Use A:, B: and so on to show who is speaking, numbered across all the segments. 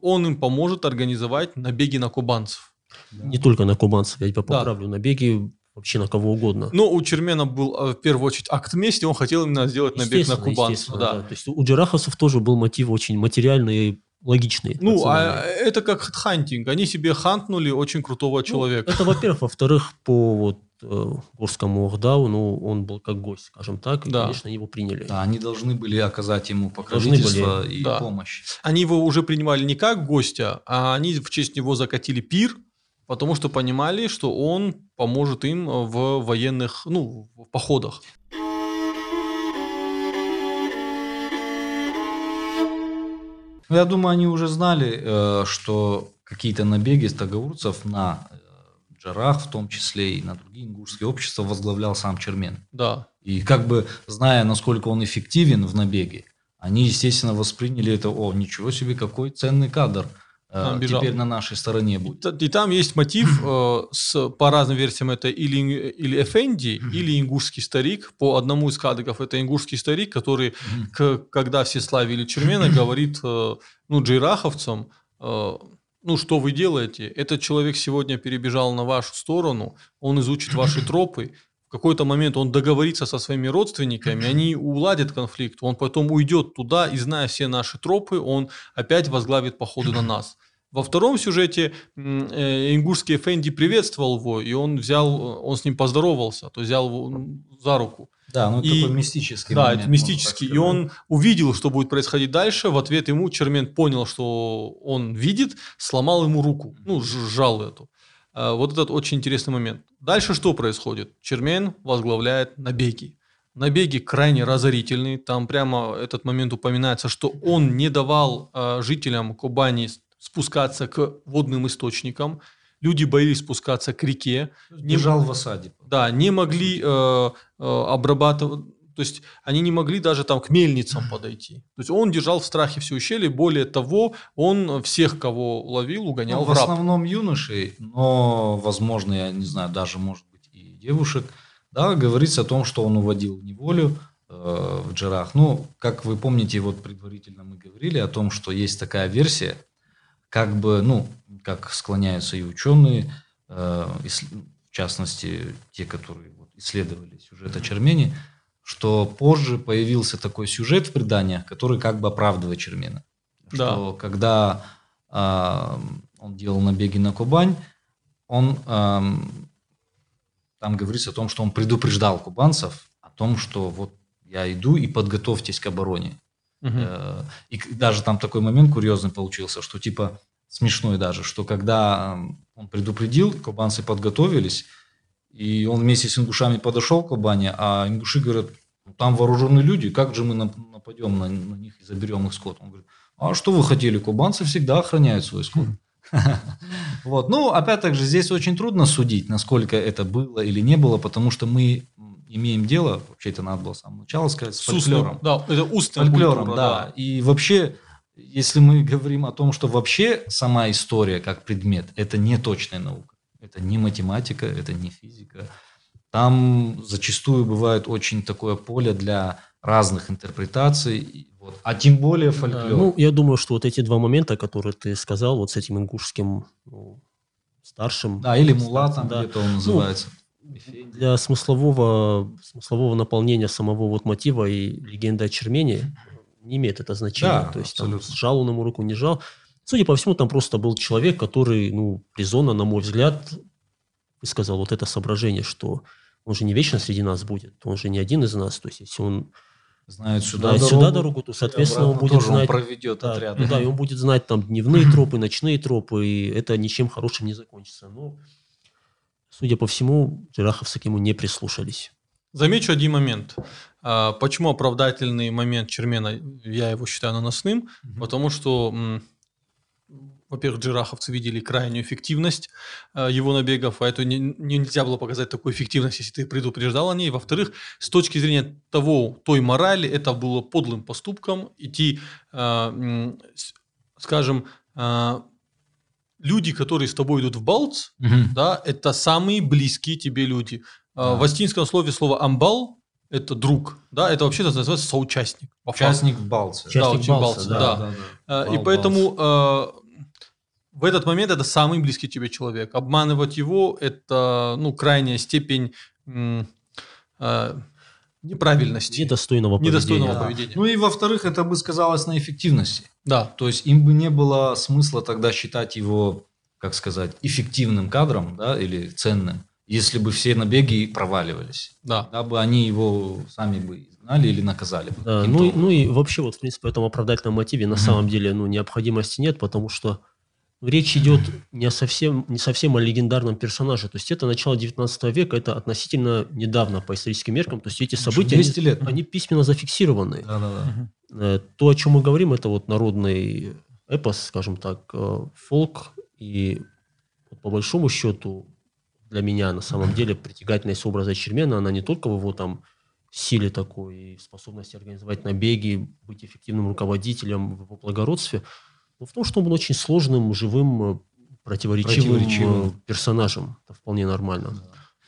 A: Он им поможет организовать набеги на кубанцев.
B: Не только на кубанцев, я тебя поправлю, набеги вообще на кого угодно.
A: Но у Чермена был э, в первую очередь акт мести, он хотел именно сделать набег на кубанцев. Да.
B: Да. То есть у джараховцев тоже был мотив очень материальный логичный.
A: Ну, а это как хантинг. Они себе хантнули очень крутого ну, человека.
B: Это, во-первых. Во-вторых, по вот Горскому Ордау, ну, он был как гость, скажем так, и, да. конечно, его приняли.
C: Да, они должны были оказать ему покровительство были, и да. помощь.
A: Они его уже принимали не как гостя, а они в честь него закатили пир, потому что понимали, что он поможет им в военных, ну, в походах.
C: Я думаю, они уже знали, э, что какие-то набеги стагаурцев на э, Джарах, в том числе и на другие ингушские общества, возглавлял сам Чермен.
A: Да.
C: И как бы зная, насколько он эффективен в набеге, они, естественно, восприняли это, о, ничего себе, какой ценный кадр – Э, теперь на нашей стороне будет.
A: И, и там есть мотив, э, с, по разным версиям это или, или Эфенди, или ингушский старик. По одному из кадыков это ингушский старик, который, к, когда все славили Чермена, говорит э, ну, джейраховцам, э, ну что вы делаете? Этот человек сегодня перебежал на вашу сторону, он изучит ваши тропы, в какой-то момент он договорится со своими родственниками, они уладят конфликт, он потом уйдет туда и, зная все наши тропы, он опять возглавит походы на нас. Во втором сюжете э, ингушский Эфенди приветствовал его, и он взял, он с ним поздоровался, то взял его за руку.
C: Да, ну и, такой мистический
A: Да, момент, мистический. И он увидел, что будет происходить дальше. В ответ ему Чермен понял, что он видит, сломал ему руку, ну, сжал эту. А, вот этот очень интересный момент. Дальше что происходит? Чермен возглавляет набеги. Набеги крайне разорительные. Там прямо этот момент упоминается, что он не давал э, жителям Кубани спускаться к водным источникам. Люди боялись спускаться к реке.
C: Держал не, в осаде.
A: Да, не могли э, э, обрабатывать то есть они не могли даже там к мельницам подойти. То есть он держал в страхе все ущелье. Более того, он всех, кого ловил, угонял ну, в,
C: в основном юношей, но, возможно, я не знаю, даже, может быть, и девушек. Да, говорится о том, что он уводил в неволю э, в джерах. Ну, как вы помните, вот предварительно мы говорили о том, что есть такая версия, как бы, ну, как склоняются и ученые, э, в частности, те, которые исследовали сюжет о Чермене, что позже появился такой сюжет в преданиях, который как бы оправдывает Чермена. Да. Что когда э, он делал набеги на Кубань, он э, там говорится о том, что он предупреждал кубанцев о том, что вот я иду и подготовьтесь к обороне. Э, и даже там такой момент курьезный получился, что типа смешной даже, что когда он предупредил, кубанцы подготовились, и он вместе с ингушами подошел к Кубани, а ингуши говорят, «Ну, там вооруженные люди, как же мы нападем на, на них и заберем их скот? Он говорит, а что вы хотели, кубанцы всегда охраняют свой скот. Вот. Ну, опять же, здесь очень трудно судить, насколько это было или не было, потому что мы имеем дело, вообще это надо было с самого начала сказать, с, с фольклором.
A: Да, это устная
C: фольклором, культура, да. да. И вообще, если мы говорим о том, что вообще сама история как предмет, это не точная наука. Это не математика, это не физика. Там зачастую бывает очень такое поле для разных интерпретаций, вот. а тем более фольклор. Да,
B: ну, я думаю, что вот эти два момента, которые ты сказал, вот с этим ингушским ну, старшим...
C: Да, или мулатом да. где-то он ну, называется.
B: Ну, для смыслового, смыслового наполнения самого вот мотива и легенды о Чермене не имеет это значения. Да, То есть абсолютно. там, сжал он ему руку, не жал. Судя по всему, там просто был человек, который, ну, резонно, на мой взгляд, высказал вот это соображение, что он же не вечно среди нас будет, он же не один из нас. То есть, если он
C: знает сюда,
B: знает дорогу, сюда дорогу, то, соответственно, он будет знать...
C: Он проведет
B: да,
C: отряд.
B: Ну, да, и он будет знать там дневные тропы, ночные тропы, и это ничем хорошим не закончится. Но, судя по всему, джираховцы к нему не прислушались.
A: Замечу один момент. А, почему оправдательный момент Чермена, я его считаю наносным? Угу. Потому что во-первых, джираховцы видели крайнюю эффективность э, его набегов, а это не, нельзя было показать такую эффективность, если ты предупреждал о ней. Во-вторых, с точки зрения того, той морали, это было подлым поступком идти, э, скажем, люди, которые с тобой идут в Балц, угу. да, это самые близкие тебе люди. Э, да. В астинском слове слово «амбал» это друг, да, это вообще-то называется соучастник.
C: Участник в Балце.
A: Да, участник Балца, да. да. да, да. Бал, и поэтому э, в этот момент это самый близкий тебе человек. Обманывать его – это ну, крайняя степень э, неправильности.
B: Недостойного поведения.
A: Недостойного
C: Да.
A: поведения.
C: Ну и во-вторых, это бы сказалось на эффективности.
A: Да.
C: То есть им бы не было смысла тогда считать его, как сказать, эффективным кадром, да, или ценным, если бы все набеги проваливались.
A: Да.
C: Тогда бы они его сами бы изгнали или наказали. бы
B: Да, ну, и,
C: образом.
B: ну и вообще вот, в принципе, в этом оправдательном мотиве на
C: Мгм.
B: самом деле ну, необходимости нет, потому что речь идет не, совсем, не совсем о легендарном персонаже. То есть это начало 19 века, это относительно недавно по историческим меркам. То есть эти события,
C: 200
B: они,
C: лет.
B: они письменно зафиксированы.
C: Да-да-да.
B: Э, То, о чем мы говорим, это вот народный эпос, скажем так, э, фолк. И по большому счету для меня на самом деле притягательность образа Чермена, она не только в его там силе такой, способности организовать набеги, быть эффективным руководителем в его благородстве, но в том, что он был очень сложным, живым, э, противоречивым,
C: Противоречивым.
B: э, персонажем. Это вполне нормально.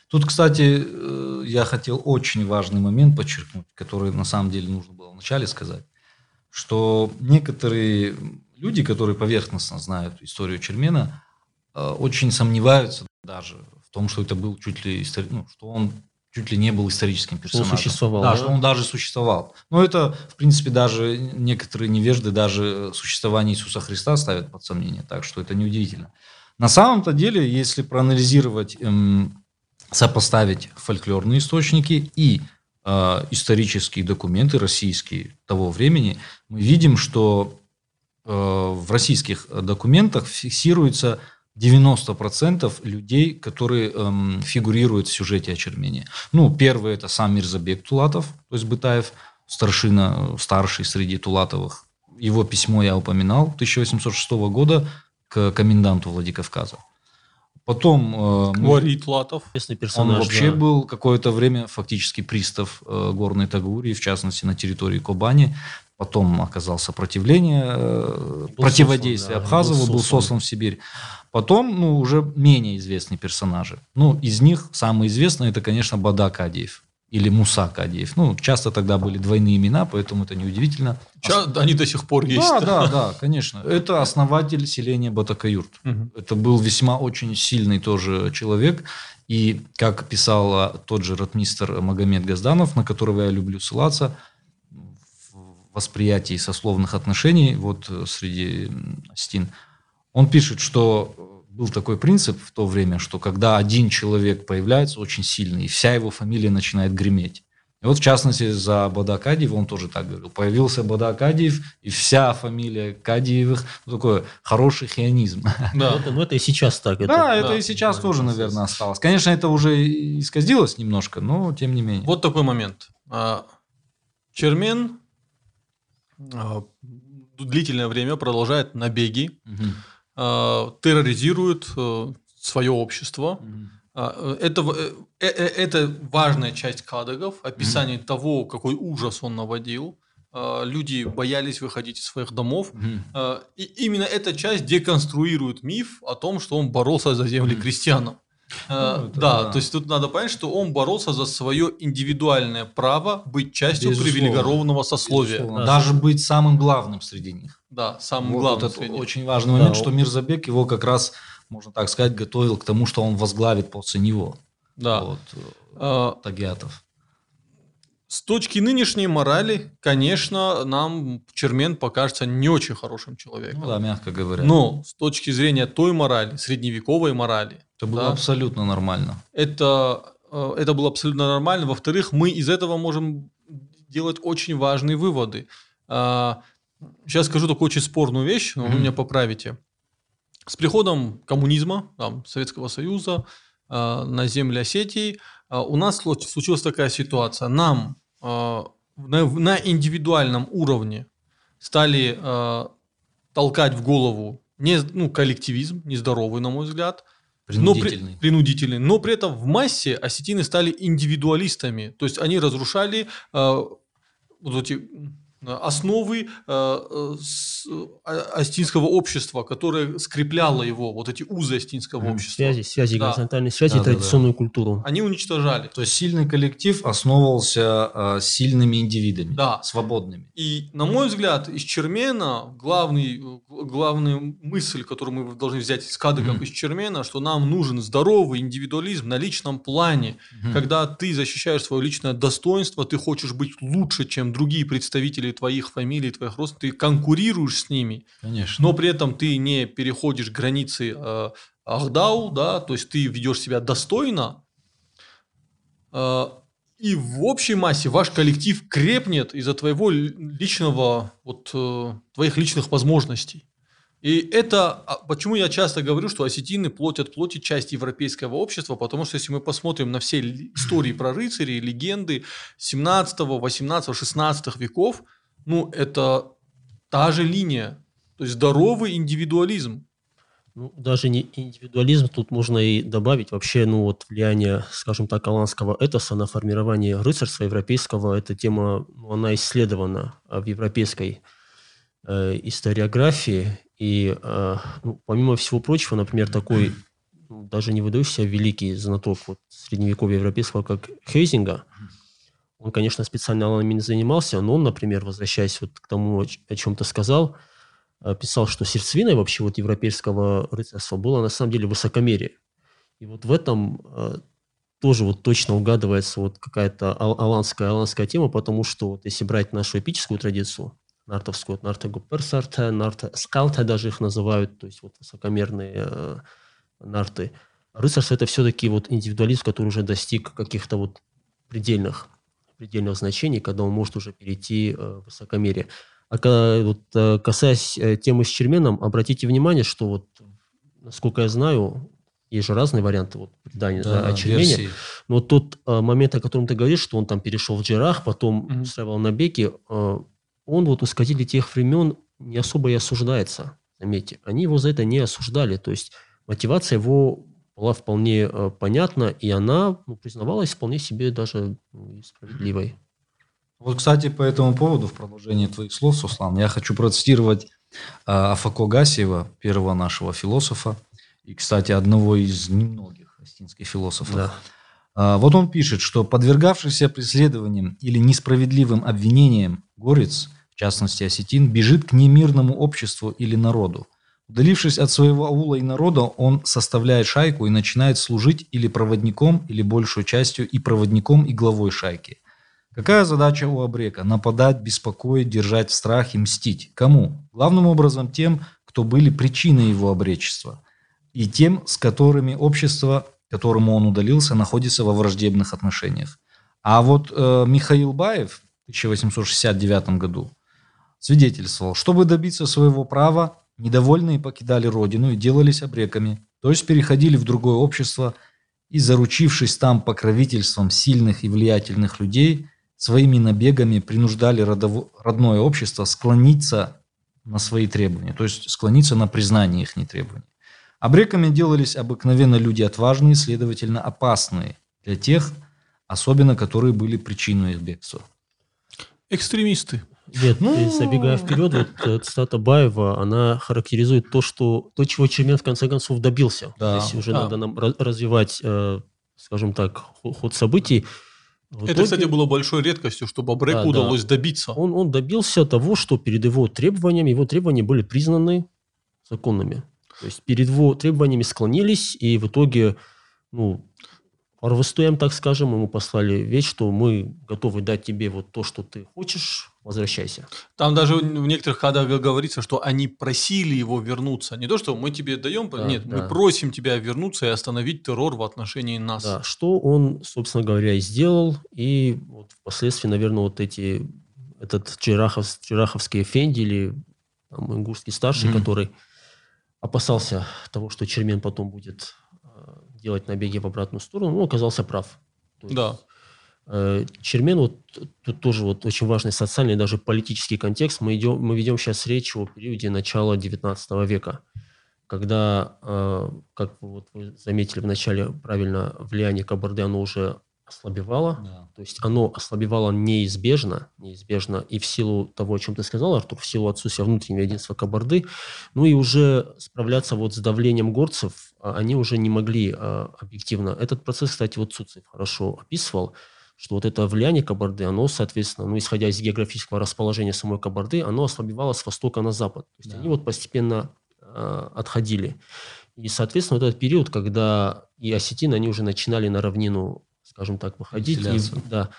C: Тут, кстати, э, я хотел очень важный момент подчеркнуть, который на самом деле нужно было вначале сказать, что некоторые люди, которые поверхностно знают историю Чермена, очень сомневаются даже в том, что это был чуть ли ну, что он чуть ли не был историческим персонажем.
B: существовал,
C: Да,
B: да?
C: что он даже существовал. Но это, в принципе, даже некоторые невежды даже существование Иисуса Христа ставят под сомнение, так что это неудивительно. На самом-то деле, если проанализировать, эм, сопоставить фольклорные источники и э, исторические документы российские того времени, мы видим, что э, в российских документах фиксируется 90% людей, которые эм, фигурируют в сюжете очермения. Ну, первый это сам Мирзабек Тулатов, то есть Бытаев, старшина, старший среди Тулатовых. Его письмо я упоминал 1806 года к коменданту Владикавказа. Потом э, мы-
A: Говорит Латов.
B: Известный
C: он вообще
B: да.
C: был какое-то время фактически пристав э, горной Тагурии, в частности на территории Кобани. Потом оказал сопротивление, э,
B: Был
C: противодействие
B: сослан, да,
C: Абхазову,
B: был
C: был
B: сослан.
C: сослан в Сибирь. Потом, ну, уже менее известные персонажи. Ну, из них самый известный это, конечно, Бада Кадиев или Муса Кадиев. Ну, часто тогда были двойные имена, поэтому это неудивительно.
A: Ча- Они до сих пор есть.
C: Да, да, да, конечно. Это основатель селения Батакаюрт.
A: Мгм.
C: Это был весьма очень сильный тоже человек. И, как писал а, тот же ротмистр Магомед Газданов, на которого я люблю ссылаться, в восприятии сословных отношений вот э, среди стен, он пишет, что э, был такой принцип в то время, что когда один человек появляется очень сильный, и вся его фамилия начинает греметь. И вот, в частности, за Бада Кадиева он тоже так говорил. Появился Бада Кадиев, и вся фамилия Кадиевых. Ну, такой хороший хионизм.
B: Ну,
A: Да.
B: это, ну, это и сейчас так.
C: Да, это
A: да,
C: и сейчас
B: да,
C: тоже, наверное, осталось. Конечно, это уже исказилось немножко, но тем не менее.
A: Вот такой момент. А, Чермен а, длительное время продолжает набеги,
C: Мгм.
A: А, терроризирует свое общество. А, Это, э, э, э, это важная часть кадагов, описание того, какой ужас он наводил. А, Люди боялись выходить из своих домов. А, И именно эта часть деконструирует миф о том, что он боролся за земли крестьянам. А,
C: Ну, это
A: да,
C: да.
A: то есть тут надо понять, что он боролся за свое индивидуальное право быть частью
C: Безусловно.
A: привилегированного сословия.
C: Безусловно.
B: Да.
C: Даже быть самым главным среди них.
A: Да, самым
C: Вот
A: главным
C: это
A: среди
C: очень важный момент,
B: Да,
C: что
B: он-
C: Мирзабек его как раз, можно так сказать, готовил к тому, что он возглавит после него.
A: Да.
C: Вот, э,
A: А,
C: Тагиатов.
A: С точки нынешней морали, конечно, нам Чермен покажется не очень хорошим человеком.
C: Ну да, мягко говоря.
A: Но с точки зрения той морали, средневековой морали,
C: это было
A: да,
C: абсолютно нормально.
A: это, э, это было абсолютно нормально. Во-вторых, мы из этого можем делать очень важные выводы. А, Сейчас скажу такую очень спорную вещь, но вы меня поправите. С приходом коммунизма, там, Советского Союза а, на земле Осетии а, у нас слу- случилась такая ситуация. Нам а, на, индивидуальном уровне стали а, толкать в голову не, ну, коллективизм, нездоровый, на мой взгляд, но при-
C: Принудительный.
A: принудительный. Но при этом в массе осетины стали индивидуалистами. То есть они разрушали э, вот эти основы э, астинского общества, которое скрепляло его, вот эти узы астинского общества.
B: Связи, связи, да. горизонтальные связи, да, традиционную да, да. культуру.
A: Они уничтожали.
C: То есть сильный коллектив основывался э, сильными индивидами,
A: да.
C: свободными.
A: И, на мой взгляд, из Чермена главный, главная мысль, которую мы должны взять из кадыков mm-hmm. из Чермена, что нам нужен здоровый индивидуализм на личном плане, mm-hmm. когда ты защищаешь свое личное достоинство, ты хочешь быть лучше, чем другие представители твоих фамилий, твоих родственников, ты конкурируешь с ними,
C: Конечно.
A: но при этом ты не переходишь границы э, Ахдау, да, то есть ты ведешь себя достойно, э, и в общей массе ваш коллектив крепнет из-за твоего личного, вот, э, твоих личных возможностей. И это, а, почему я часто говорю, что осетины плотят плоти часть европейского общества, потому что если мы посмотрим на все истории про рыцарей, легенды 17, 18, 16 веков, ну, это та же линия. То есть здоровый индивидуализм.
B: Ну, даже не индивидуализм, тут можно и добавить вообще, ну, вот влияние, скажем так, аланского этоса на формирование рыцарства европейского. Эта тема, ну, она исследована в европейской э, историографии. И, э, ну, помимо всего прочего, например, такой ну, даже не выдающийся великий знаток вот, средневековья европейского, как Хейзинга, он, конечно, специально аланами не занимался, но он, например, возвращаясь вот к тому, о чем ты сказал, э, писал, что сердцевиной вообще вот европейского рыцарства было на самом деле высокомерие. И вот в этом э, тоже вот точно угадывается вот какая-то аланская, аланская тема, потому что вот если брать нашу эпическую традицию, нартовскую, вот нарта гуперсарта, нарта скалта даже их называют, то есть вот высокомерные э, нарты. Рыцарство это все-таки вот индивидуализм, который уже достиг каких-то вот предельных предельного значения, когда он может уже перейти э, в высокомерие. А когда, вот, э, касаясь э, темы с Черменом, обратите внимание, что вот, насколько я знаю, есть же разные варианты вот, предания да, о Чермене. Но тот момент, о котором ты говоришь, что он там перешел в Джерах, потом mm-hmm. устраивал набеги, он вот у сказителей тех времен не особо и осуждается, заметьте. Они его за это не осуждали. То есть мотивация его была вполне э, понятна, и она ну, признавалась вполне себе даже ну, справедливой.
C: Вот, кстати, по этому поводу, в продолжении твоих слов, Суслан, я хочу процитировать э, Афако Гасиева, первого нашего философа, и, кстати, одного из немногих астинских философов. Да. Э, вот он пишет, что подвергавшийся преследованиям или несправедливым обвинениям горец, в частности осетин, бежит к немирному обществу или народу – Удалившись от своего аула и народа, он составляет шайку и начинает служить или проводником, или большую частью и проводником, и главой шайки. Какая задача у Абрека? Нападать, беспокоить, держать в страхе, мстить. Кому? Главным образом тем, кто были причиной его обречества. И тем, с которыми общество, которому он удалился, находится во враждебных отношениях. А вот э, Михаил Баев в 1869 году свидетельствовал, чтобы добиться своего права, Недовольные покидали родину и делались обреками, то есть переходили в другое общество и, заручившись там покровительством сильных и влиятельных людей, своими набегами принуждали родово- родное общество склониться на свои требования, то есть склониться на признание их требований. Обреками делались обыкновенно люди отважные, следовательно, опасные для тех, особенно которые были причиной их бегства.
A: Экстремисты.
B: Нет, ну... забегая вперед, вот э, цитата Баева, она характеризует то, что то, чего Чермен в конце концов добился. Да. То есть уже да. надо нам развивать, э, скажем так, ход событий.
A: В Это, итоге... кстати, было большой редкостью, чтобы Абреку да, удалось да. добиться.
B: Он, он добился того, что перед его требованиями, его требования были признаны законными. То есть перед его требованиями склонились, и в итоге ну, Орвестуем, так скажем, ему послали вещь, что мы готовы дать тебе вот то, что ты хочешь, возвращайся.
A: Там даже в некоторых кадрах говорится, что они просили его вернуться. Не то, что мы тебе даем, да, нет, да. мы просим тебя вернуться и остановить террор в отношении нас.
B: Да, что он, собственно говоря, и сделал. И вот впоследствии, наверное, вот эти, этот Джирахов, Джираховский Эфенди или там, Ингушский старший, mm-hmm. который опасался того, что Чермен потом будет делать набеги в обратную сторону, ну, оказался прав.
A: да.
B: Э, Чермен, вот тут тоже вот очень важный социальный, даже политический контекст. Мы, идем, мы ведем сейчас речь о периоде начала XIX века, когда, э, как вот вы заметили в начале правильно, влияние Кабарде, оно уже ослабевало, да. то есть оно ослабевало неизбежно, неизбежно, и в силу того, о чем ты сказал, Артур, в силу отсутствия внутреннего единства Кабарды, ну и уже справляться вот с давлением горцев а, они уже не могли а, объективно. Этот процесс, кстати, вот Суцев хорошо описывал, что вот это влияние Кабарды, оно, соответственно, ну, исходя из географического расположения самой Кабарды, оно ослабевало с востока на запад. То есть да. они вот постепенно э, отходили. И, соответственно, вот этот период, когда и осетины, они уже начинали на равнину скажем так, выходить и да,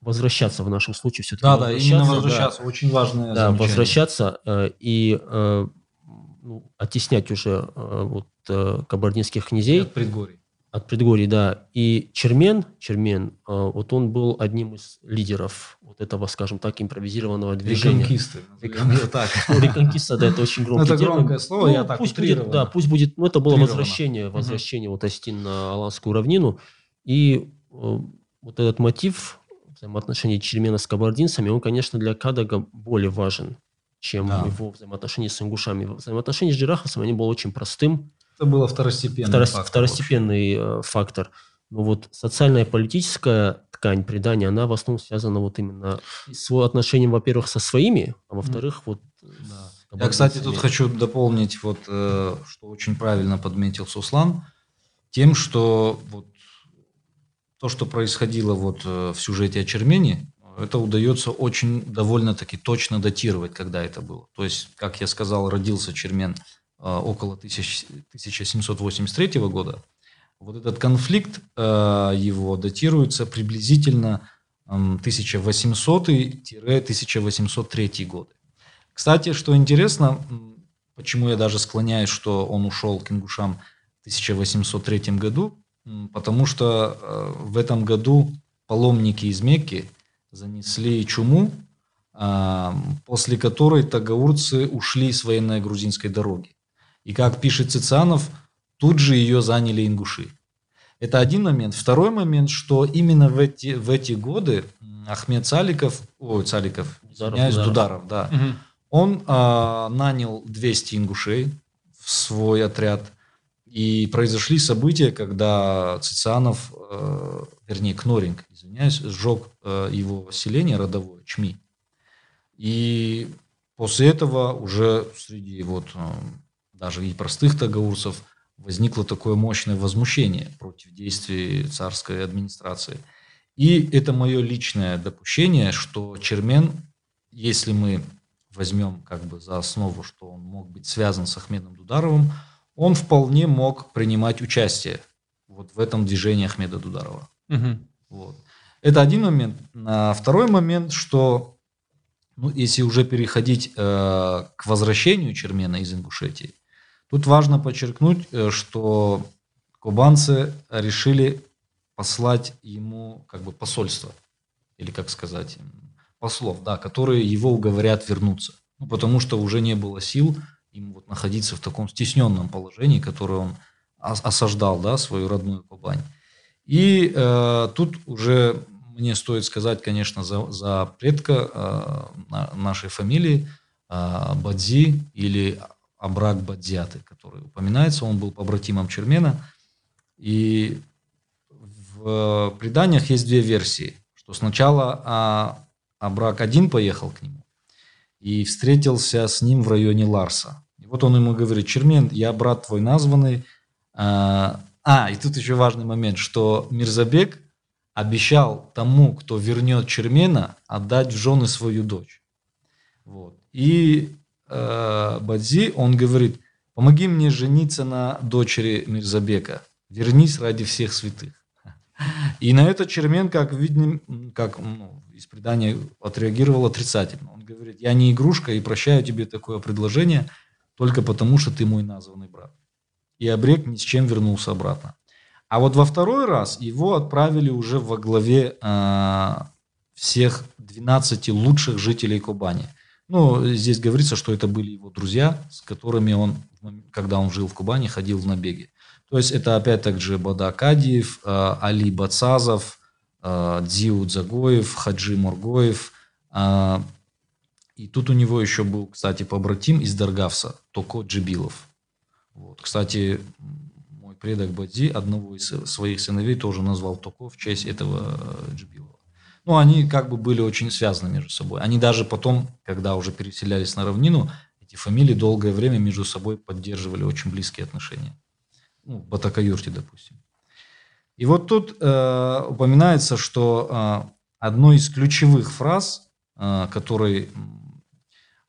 B: возвращаться в нашем случае все-таки.
C: Да, да, именно возвращаться, да, очень важное
B: Да, замечание. возвращаться э, и э, ну, оттеснять уже э, вот э, кабардинских князей. И
C: от предгорий.
B: От предгорий, да. И Чермен, Чермен, э, вот он был одним из лидеров вот этого, скажем так, импровизированного движения.
C: Реконкисты.
B: так. Ну, реконкиста, да, это очень громкий
C: Это громкое слово,
B: ну,
C: я так
B: пусть будет, Да, пусть будет, ну, это было возвращение, возвращение вот Остин на Аланскую равнину. И э, вот этот мотив взаимоотношений Черемена с кабардинцами, он, конечно, для Кадага более важен, чем да. его взаимоотношения с ингушами. Взаимоотношения с джираховцами, они были очень простым.
C: Это было второстепенный
B: Второс, фактор. Второстепенный э, фактор. Но вот социальная и политическая ткань предания, она в основном связана вот именно с отношением, во-первых, со своими, а во-вторых, вот
C: да. Я, кстати, тут хочу дополнить, вот, э, что очень правильно подметил Суслан, тем, что вот то, что происходило вот э, в сюжете о Чермене, это удается очень довольно-таки точно датировать, когда это было. То есть, как я сказал, родился Чермен э, около 1783 года. Вот этот конфликт э, его датируется приблизительно 1800-1803 годы. Кстати, что интересно, почему я даже склоняюсь, что он ушел к ингушам в 1803 году, потому что э, в этом году паломники из Мекки занесли чуму, а, после которой тагаурцы ушли с военной грузинской дороги. И как пишет Цицианов, тут же ее заняли ингуши. Это один момент. Второй момент, что именно в эти, в эти годы Ахмед Цаликов, ой, Цаликов, Дударов, извиняюсь, Дударов, Дударов да, угу. он а, нанял 200 ингушей в свой отряд – и произошли события, когда Цицианов, э, вернее, Кноринг, извиняюсь, сжег э, его селение родовое, Чми. И после этого уже среди вот э, даже и простых тагаурцев возникло такое мощное возмущение против действий царской администрации. И это мое личное допущение, что Чермен, если мы возьмем как бы за основу, что он мог быть связан с Ахмедом Дударовым, он вполне мог принимать участие вот в этом движении Ахмеда Дударова. Угу. Вот. Это один момент. А второй момент, что ну, если уже переходить э, к возвращению Чермена из Ингушетии, тут важно подчеркнуть, э, что кубанцы решили послать ему как бы посольство, или как сказать, послов, да, которые его уговорят вернуться. Ну, потому что уже не было сил им вот находиться в таком стесненном положении, которое он осаждал, да, свою родную Кубань. И э, тут уже мне стоит сказать, конечно, за, за предка э, нашей фамилии э, Бадзи или Абрак Бадзяты, который упоминается, он был побратимом Чермена. И в преданиях есть две версии, что сначала а, Абрак один поехал к нему и встретился с ним в районе Ларса. Вот он ему говорит, Чермен, я брат твой названный. А, а, и тут еще важный момент, что Мирзабек обещал тому, кто вернет Чермена, отдать в жены свою дочь. Вот. И э, Бадзи, он говорит, помоги мне жениться на дочери Мирзабека, вернись ради всех святых. И на это Чермен, как видно, как ну, из предания отреагировал отрицательно. Он говорит, я не игрушка и прощаю тебе такое предложение – только потому, что ты мой названный брат. И обрек ни с чем вернулся обратно. А вот во второй раз его отправили уже во главе э, всех 12 лучших жителей Кубани. Ну, здесь говорится, что это были его друзья, с которыми он, когда он жил в Кубани, ходил в набеги. То есть это опять также Бада Кадиев, э, Али Бацазов, э, Дзиу Дзагоев, Хаджи Мургоев, и тут у него еще был, кстати, побратим из Даргавса, Токо Джибилов. Вот. Кстати, мой предок Бадзи одного из своих сыновей тоже назвал Токо в честь этого Джибилова. Ну, они как бы были очень связаны между собой. Они даже потом, когда уже переселялись на равнину, эти фамилии долгое время между собой поддерживали очень близкие отношения. Ну, Батакаюрти, допустим. И вот тут э, упоминается, что э, одной из ключевых фраз, э, которой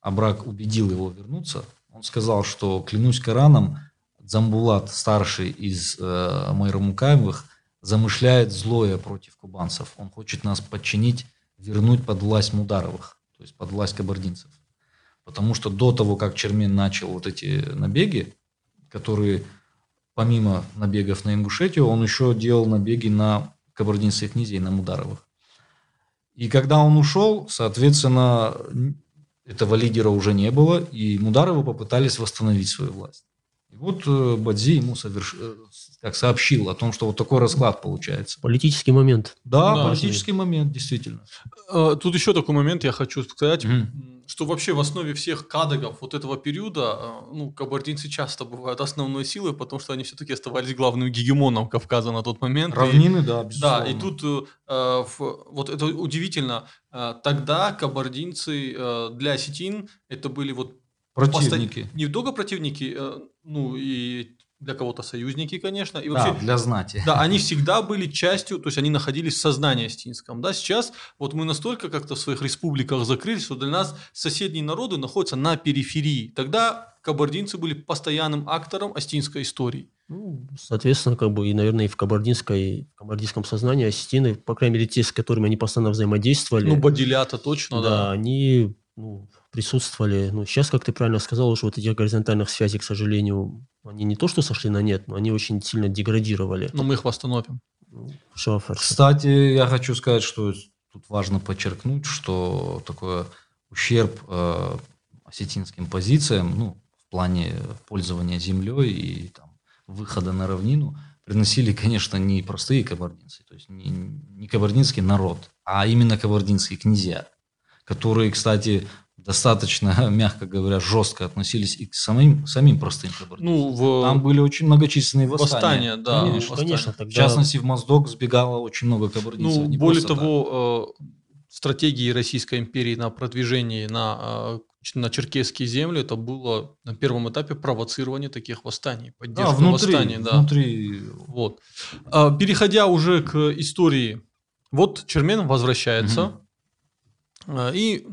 C: Абрак убедил его вернуться, он сказал, что клянусь Кораном, Дзамбулат, старший из э, Майрамукаевых, замышляет злое против кубанцев. Он хочет нас подчинить, вернуть под власть Мударовых, то есть под власть кабардинцев. Потому что до того, как Чермен начал вот эти набеги, которые помимо набегов на Ингушетию, он еще делал набеги на кабардинских князей, на Мударовых. И когда он ушел, соответственно, этого лидера уже не было, и Мударовы попытались восстановить свою власть. И вот э, Бадзи ему соверш... Э, как сообщил о том, что вот такой расклад получается.
B: Политический момент.
C: Да, да политический момент, действительно.
A: Э, тут еще такой момент я хочу сказать. Mm что вообще в основе всех кадагов вот этого периода, э, ну, кабардинцы часто бывают основной силой, потому что они все-таки оставались главным гегемоном Кавказа на тот момент.
C: Равнины, и, да, безусловно.
A: Да, и тут э, в, вот это удивительно. Э, тогда кабардинцы э, для осетин это были вот
C: Противники.
A: Поста... Не только противники, э, ну и для кого-то союзники, конечно. И
C: вообще, да, для знати.
A: Да, они всегда были частью, то есть они находились в сознании остинском. Да, сейчас вот мы настолько как-то в своих республиках закрылись, что для нас соседние народы находятся на периферии. Тогда кабардинцы были постоянным актором остинской истории.
B: Ну, соответственно, как бы и, наверное, и в кабардинской, в кабардинском сознании осетины, по крайней мере, те, с которыми они постоянно взаимодействовали.
A: Ну, Бадилята точно, да.
B: Да, они ну, присутствовали. Ну, сейчас, как ты правильно сказал, уже вот этих горизонтальных связей, к сожалению, они не то что сошли на нет, но они очень сильно деградировали.
A: Но мы их восстановим.
C: Ну, Кстати, я хочу сказать, что тут важно подчеркнуть, что такой ущерб э, осетинским позициям, ну, в плане пользования землей и там, выхода на равнину, приносили, конечно, не простые кабардинцы, то есть не, не кабардинский народ, а именно кабардинские князья, которые, кстати, достаточно, мягко говоря, жестко относились и к самим, самим простым кабардинцам. Ну, в... Там были очень многочисленные восстания.
A: Восстания, да.
C: Конечно, восстания. конечно тогда... В частности, в Моздок сбегало очень много кабардинцев.
A: Ну, более того, так. Э, стратегии Российской империи на продвижение на, э, на черкесские земли, это было на первом этапе провоцирование таких восстаний, поддержка да, внутри, восстаний. Да.
C: Внутри.
A: Вот. А, переходя уже к истории, вот Чермен возвращается, угу. и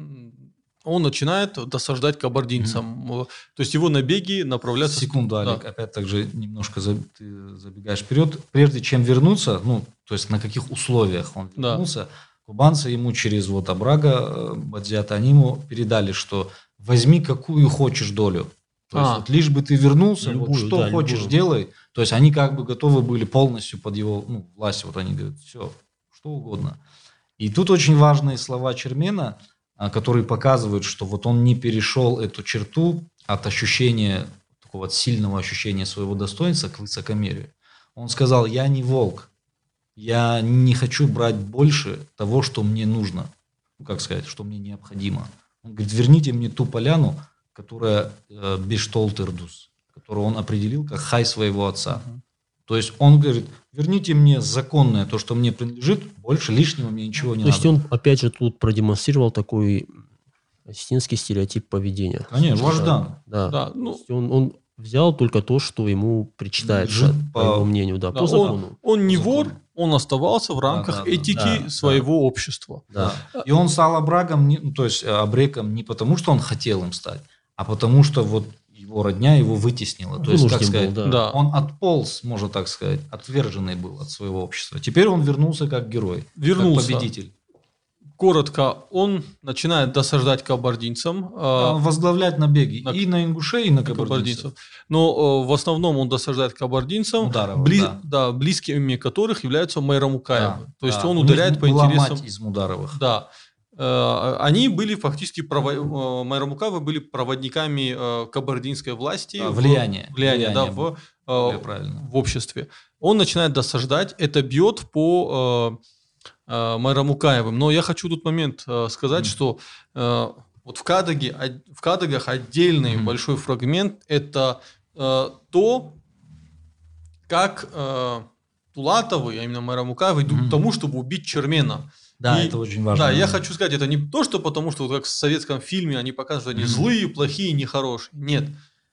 A: он начинает досаждать кабардинцам. Mm-hmm. То есть его набеги направляются...
C: Секунду, Олег, да. опять также немножко ты забегаешь вперед. Прежде чем вернуться, ну, то есть на каких условиях он вернулся, да. кубанцы ему через вот Абрага, э, Бадзиата, они ему передали, что возьми какую хочешь долю. То есть а, вот лишь бы ты вернулся, любую, вот что да, хочешь любую. делай. То есть они как бы готовы были полностью под его ну, власть. Вот они говорят, все, что угодно. И тут очень важные слова Чермена – которые показывают, что вот он не перешел эту черту от ощущения, такого от сильного ощущения своего достоинства к высокомерию. Он сказал, я не волк, я не хочу брать больше того, что мне нужно, ну, как сказать, что мне необходимо. Он говорит, верните мне ту поляну, которая э, Бештолтердус, которую он определил как хай своего отца. Uh-huh. То есть он говорит, верните мне законное, то, что мне принадлежит, больше лишнего мне ничего не
B: то надо. То есть он, опять же, тут продемонстрировал такой осетинский стереотип поведения.
C: Конечно,
B: вождан. Да, да. Ну, он, он взял только то, что ему причитается, по, по его мнению, да,
A: да по закону. Он, он не вор, он оставался в рамках да, да, этики да, своего да. общества.
C: Да. И он стал абрагом, ну, то есть абреком не потому, что он хотел им стать, а потому что вот его родня его вытеснила. То есть, как сказать, был, да. он отполз, можно так сказать, отверженный был от своего общества. Теперь он вернулся как герой,
A: вернулся.
C: как победитель.
A: Коротко, он начинает досаждать кабардинцам.
C: А, возглавлять набеги на, и на ингушей, и на кабардинцев. кабардинцев.
A: Но э, в основном он досаждает кабардинцам,
C: Мударова, бли, да.
A: Да, близкими которых являются Майрамукаевы. Да, То есть да. он ударяет по интересам...
C: из Мударовых.
A: Да. Э, они были фактически, прово... Э, Майрамукавы были проводниками э, кабардинской власти.
C: А, влияние.
A: Влияние, влияние, да, в, в обществе. Он начинает досаждать, это бьет по Майрамукаевым. Но я хочу тут момент сказать, mm. что вот в, Кадаге, в Кадагах отдельный mm. большой фрагмент – это то, как Тулатовы, а именно Мэра Мукаева, идут mm-hmm. к тому, чтобы убить Чермена.
C: Да, и, это очень важно.
A: Да, я хочу сказать, это не то, что потому, что вот как в советском фильме они показывают, что они mm-hmm. злые, плохие, нехорошие. Нет.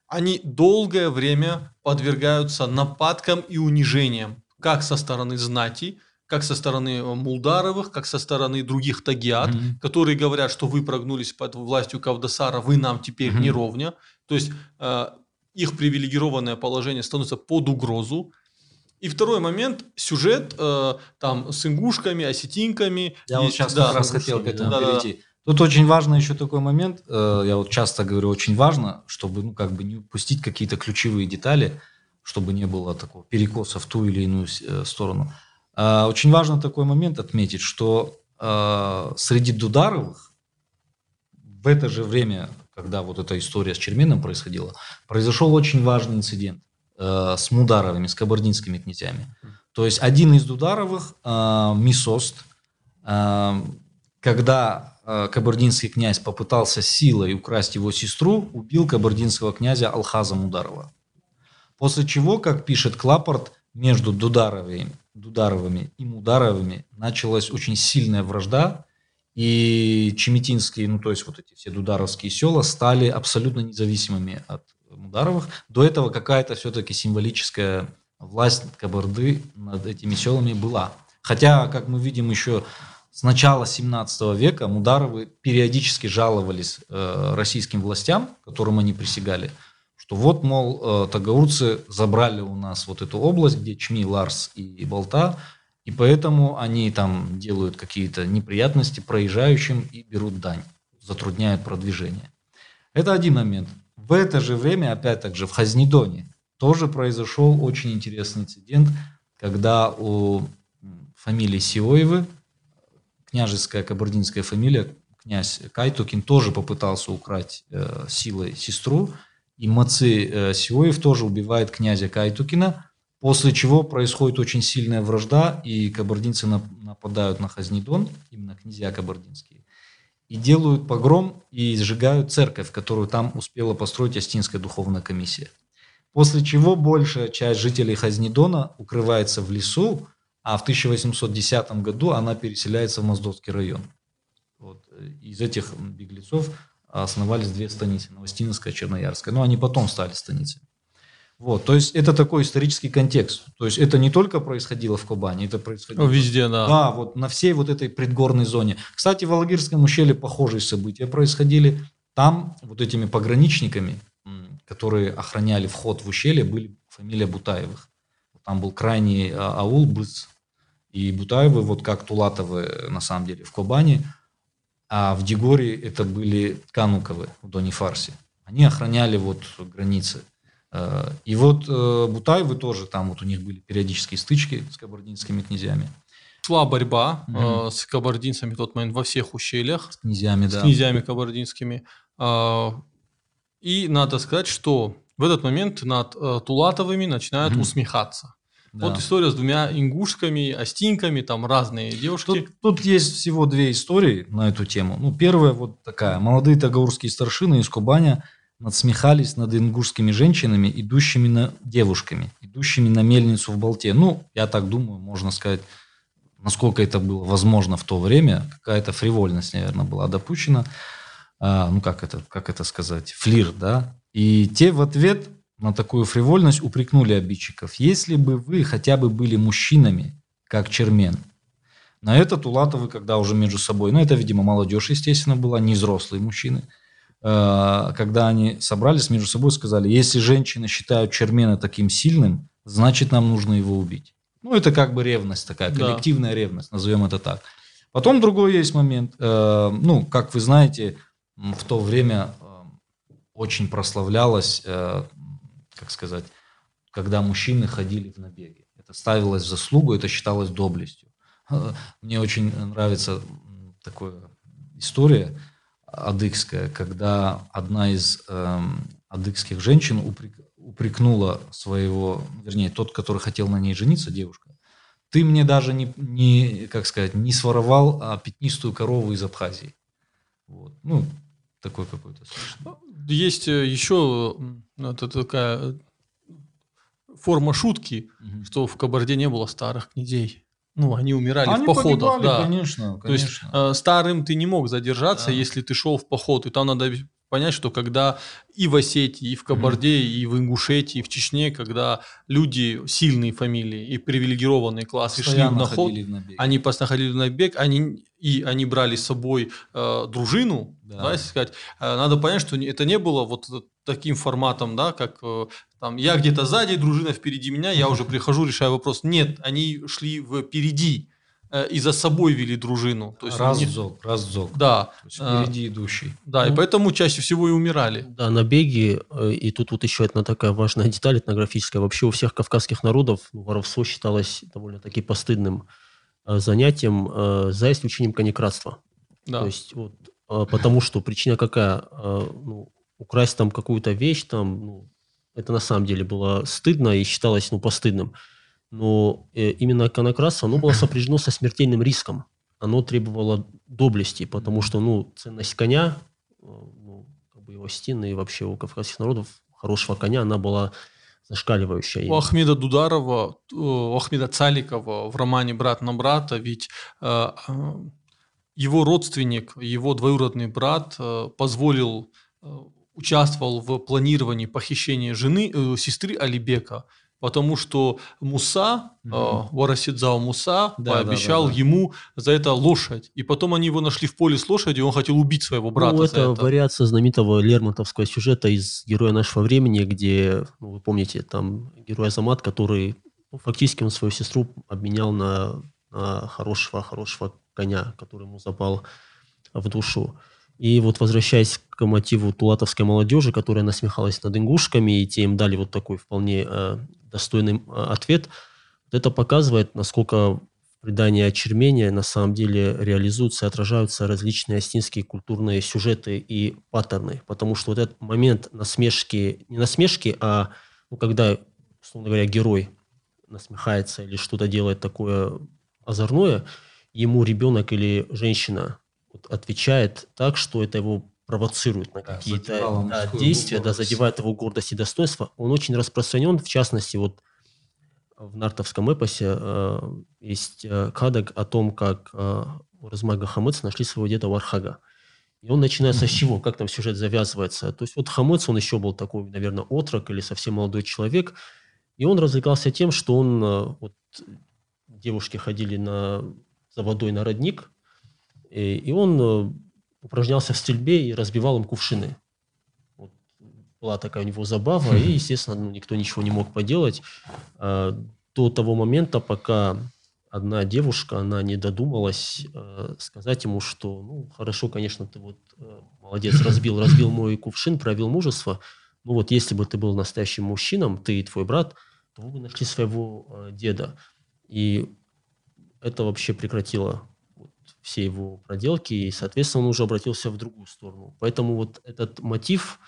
A: Они долгое время подвергаются нападкам и унижениям, как со стороны знати, как со стороны э, Мулдаровых, как со стороны других тагиат, mm-hmm. которые говорят, что вы прогнулись под властью Кавдасара, вы нам теперь mm-hmm. не ровня. То есть э, их привилегированное положение становится под угрозу. И второй момент, сюжет э, там с ингушками, осетинками.
C: Я вот сейчас да, как раз хотел к этому да, перейти. Да. Тут очень важно еще такой момент, э, я вот часто говорю, очень важно, чтобы ну, как бы не упустить какие-то ключевые детали, чтобы не было такого перекоса в ту или иную э, сторону. Э, очень важно такой момент отметить, что э, среди Дударовых в это же время, когда вот эта история с Черменом происходила, произошел очень важный инцидент э, с Мударовыми, с кабардинскими князьями. То есть один из Дударовых, э, Мисост, э, когда э, кабардинский князь попытался силой украсть его сестру, убил кабардинского князя Алхаза Мударова. После чего, как пишет Клапорт, между Дударовыми, Дударовыми и Мударовыми началась очень сильная вражда, и Чеметинские, ну то есть вот эти все дударовские села стали абсолютно независимыми от Мударовых. До этого какая-то все-таки символическая власть Кабарды над этими селами была. Хотя, как мы видим, еще с начала 17 века Мударовы периодически жаловались э, российским властям, которым они присягали, что вот, мол, э, тагаурцы забрали у нас вот эту область, где Чми, Ларс и Болта, и поэтому они там делают какие-то неприятности проезжающим и берут дань, затрудняют продвижение. Это один момент. В это же время, опять так же, в Хазнидоне тоже произошел очень интересный инцидент, когда у фамилии Сиоевы, княжеская кабардинская фамилия, князь Кайтукин тоже попытался украть э, силой сестру, и Маци э, Сиоев тоже убивает князя Кайтукина, после чего происходит очень сильная вражда, и кабардинцы нападают на Хазнидон, именно князья кабардинские и делают погром и сжигают церковь, которую там успела построить Астинская духовная комиссия. После чего большая часть жителей Хазнидона укрывается в лесу, а в 1810 году она переселяется в Моздовский район. Вот. Из этих беглецов основались две станицы, Новостинская и Черноярская. Но они потом стали станицами. Вот, то есть это такой исторический контекст. То есть это не только происходило в Кубани, это происходило
A: везде, да.
C: Да, вот на всей вот этой предгорной зоне. Кстати, в Алагирском ущелье похожие события происходили. Там вот этими пограничниками, которые охраняли вход в ущелье, были фамилия Бутаевых. Там был крайний а, аул Быц. И Бутаевы, вот как Тулатовы на самом деле в Кубани, а в Дегоре это были Кануковы в Доне Фарсе. Они охраняли вот границы. Э, и вот э, Бутаевы тоже, там вот у них были периодические стычки с кабардинскими князьями.
A: Шла борьба э, с кабардинцами в тот момент во всех ущельях.
C: С князьями,
A: с да. С князьями кабардинскими. Э, и надо сказать, что в этот момент над э, Тулатовыми начинают угу. усмехаться. Да. Вот история с двумя ингушками, остинками, там разные девушки.
C: Тут, тут есть всего две истории на эту тему. Ну, первая вот такая. Молодые тагаурские старшины из Кубани – надсмехались над ингушскими женщинами, идущими на девушками, идущими на мельницу в Болте. Ну, я так думаю, можно сказать, насколько это было возможно в то время, какая-то фривольность, наверное, была допущена. А, ну, как это, как это сказать, флир, да. И те в ответ на такую фривольность упрекнули обидчиков. Если бы вы хотя бы были мужчинами, как Чермен, на это Тулатовы, когда уже между собой, ну, это, видимо, молодежь, естественно, была, не взрослые мужчины – когда они собрались между собой, сказали, если женщины считают Чермена таким сильным, значит нам нужно его убить. Ну, это как бы ревность такая, коллективная да. ревность, назовем это так. Потом другой есть момент. Э, ну, как вы знаете, в то время э, очень прославлялось, как сказать, когда мужчины ходили в набеги. Это ставилось в заслугу, это считалось доблестью. Мне очень нравится такая история адыгская, когда одна из э, адыгских женщин упрек, упрекнула своего, вернее, тот, который хотел на ней жениться, девушка, ты мне даже не, не как сказать, не своровал а пятнистую корову из Абхазии. Вот. Ну, такой какой-то.
A: Есть э, еще это такая форма шутки, угу. что в Кабарде не было старых князей. Ну, они умирали они в походах. Да.
C: конечно, конечно. То есть
A: э, старым ты не мог задержаться, да. если ты шел в поход, и там надо понять, что когда и в Осетии, и в Кабарде, и в Ингушетии, и в Чечне, когда люди сильные фамилии и привилегированные классы постоянно шли в наход, в они постоянно ходили на бег, они и они брали с собой э, дружину, да. да, если сказать, э, надо понять, что это не было вот таким форматом, да, как э, там я где-то сзади, дружина впереди меня, я уже прихожу, решаю вопрос. Нет, они шли впереди. э, и за собой вели дружину.
C: То есть раззог, они... раззог.
A: Да.
C: То есть впереди идущий.
A: Да, ну, и поэтому чаще всего и умирали.
B: Да, на беге, э, и тут вот еще одна такая важная деталь этнографическая. Вообще у всех кавказских народов ну, воровство считалось довольно-таки постыдным занятием, за исключением конекратства. Да. То есть вот, потому что причина какая? Ну, украсть там какую-то вещь, там, ну, это на самом деле было стыдно и считалось ну, постыдным. Но э, именно иконократство, оно было сопряжено со смертельным риском. Оно требовало доблести, потому что ну, ценность коня, э, ну, как бы его стены и вообще у кавказских народов хорошего коня, она была зашкаливающая.
A: У Ахмеда Дударова, у Ахмеда Цаликова в романе «Брат на брата» ведь э, э его родственник, его двоюродный брат э, позволил э, участвовал в планировании похищения жены, э, сестры Алибека, потому что Муса, угу. э, Варасидзао Муса, да, пообещал да, да, да. ему за это лошадь. И потом они его нашли в поле с лошадью, и он хотел убить своего брата.
B: Ну, это, это вариация знаменитого Лермонтовского сюжета из «Героя нашего времени», где, ну, вы помните, там герой Азамат, который ну, фактически он свою сестру обменял на, на хорошего, хорошего коня, который ему запал в душу. И вот возвращаясь к мотиву тулатовской молодежи, которая насмехалась над ингушками, и те им дали вот такой вполне э, достойный э, ответ, вот это показывает, насколько в предании очермения на самом деле реализуются и отражаются различные астинские культурные сюжеты и паттерны. Потому что вот этот момент насмешки, не насмешки, а ну, когда, условно говоря, герой насмехается или что-то делает такое озорное, ему ребенок или женщина отвечает так, что это его провоцирует на какие-то да, действия, да, задевает его гордость и достоинство. Он очень распространен, в частности, вот в нартовском эпосе э, есть э, кадок о том, как э, Размага Хамыц нашли своего деда Вархага. И он начинается с чего? Как там сюжет завязывается? То есть вот Хамыц, он еще был такой, наверное, отрок или совсем молодой человек, и он развлекался тем, что он, э, вот девушки ходили на, за водой на родник, и, и он э, упражнялся в стрельбе и разбивал им кувшины. Вот была такая у него забава, и, естественно, ну, никто ничего не мог поделать а, до того момента, пока одна девушка, она не додумалась э, сказать ему, что, ну, хорошо, конечно, ты вот э, молодец, разбил, разбил мой кувшин, проявил мужество, ну вот если бы ты был настоящим мужчином, ты и твой брат, то вы бы нашли своего э, деда. И это вообще прекратило все его проделки, и, соответственно, он уже обратился в другую сторону. Поэтому вот этот мотив,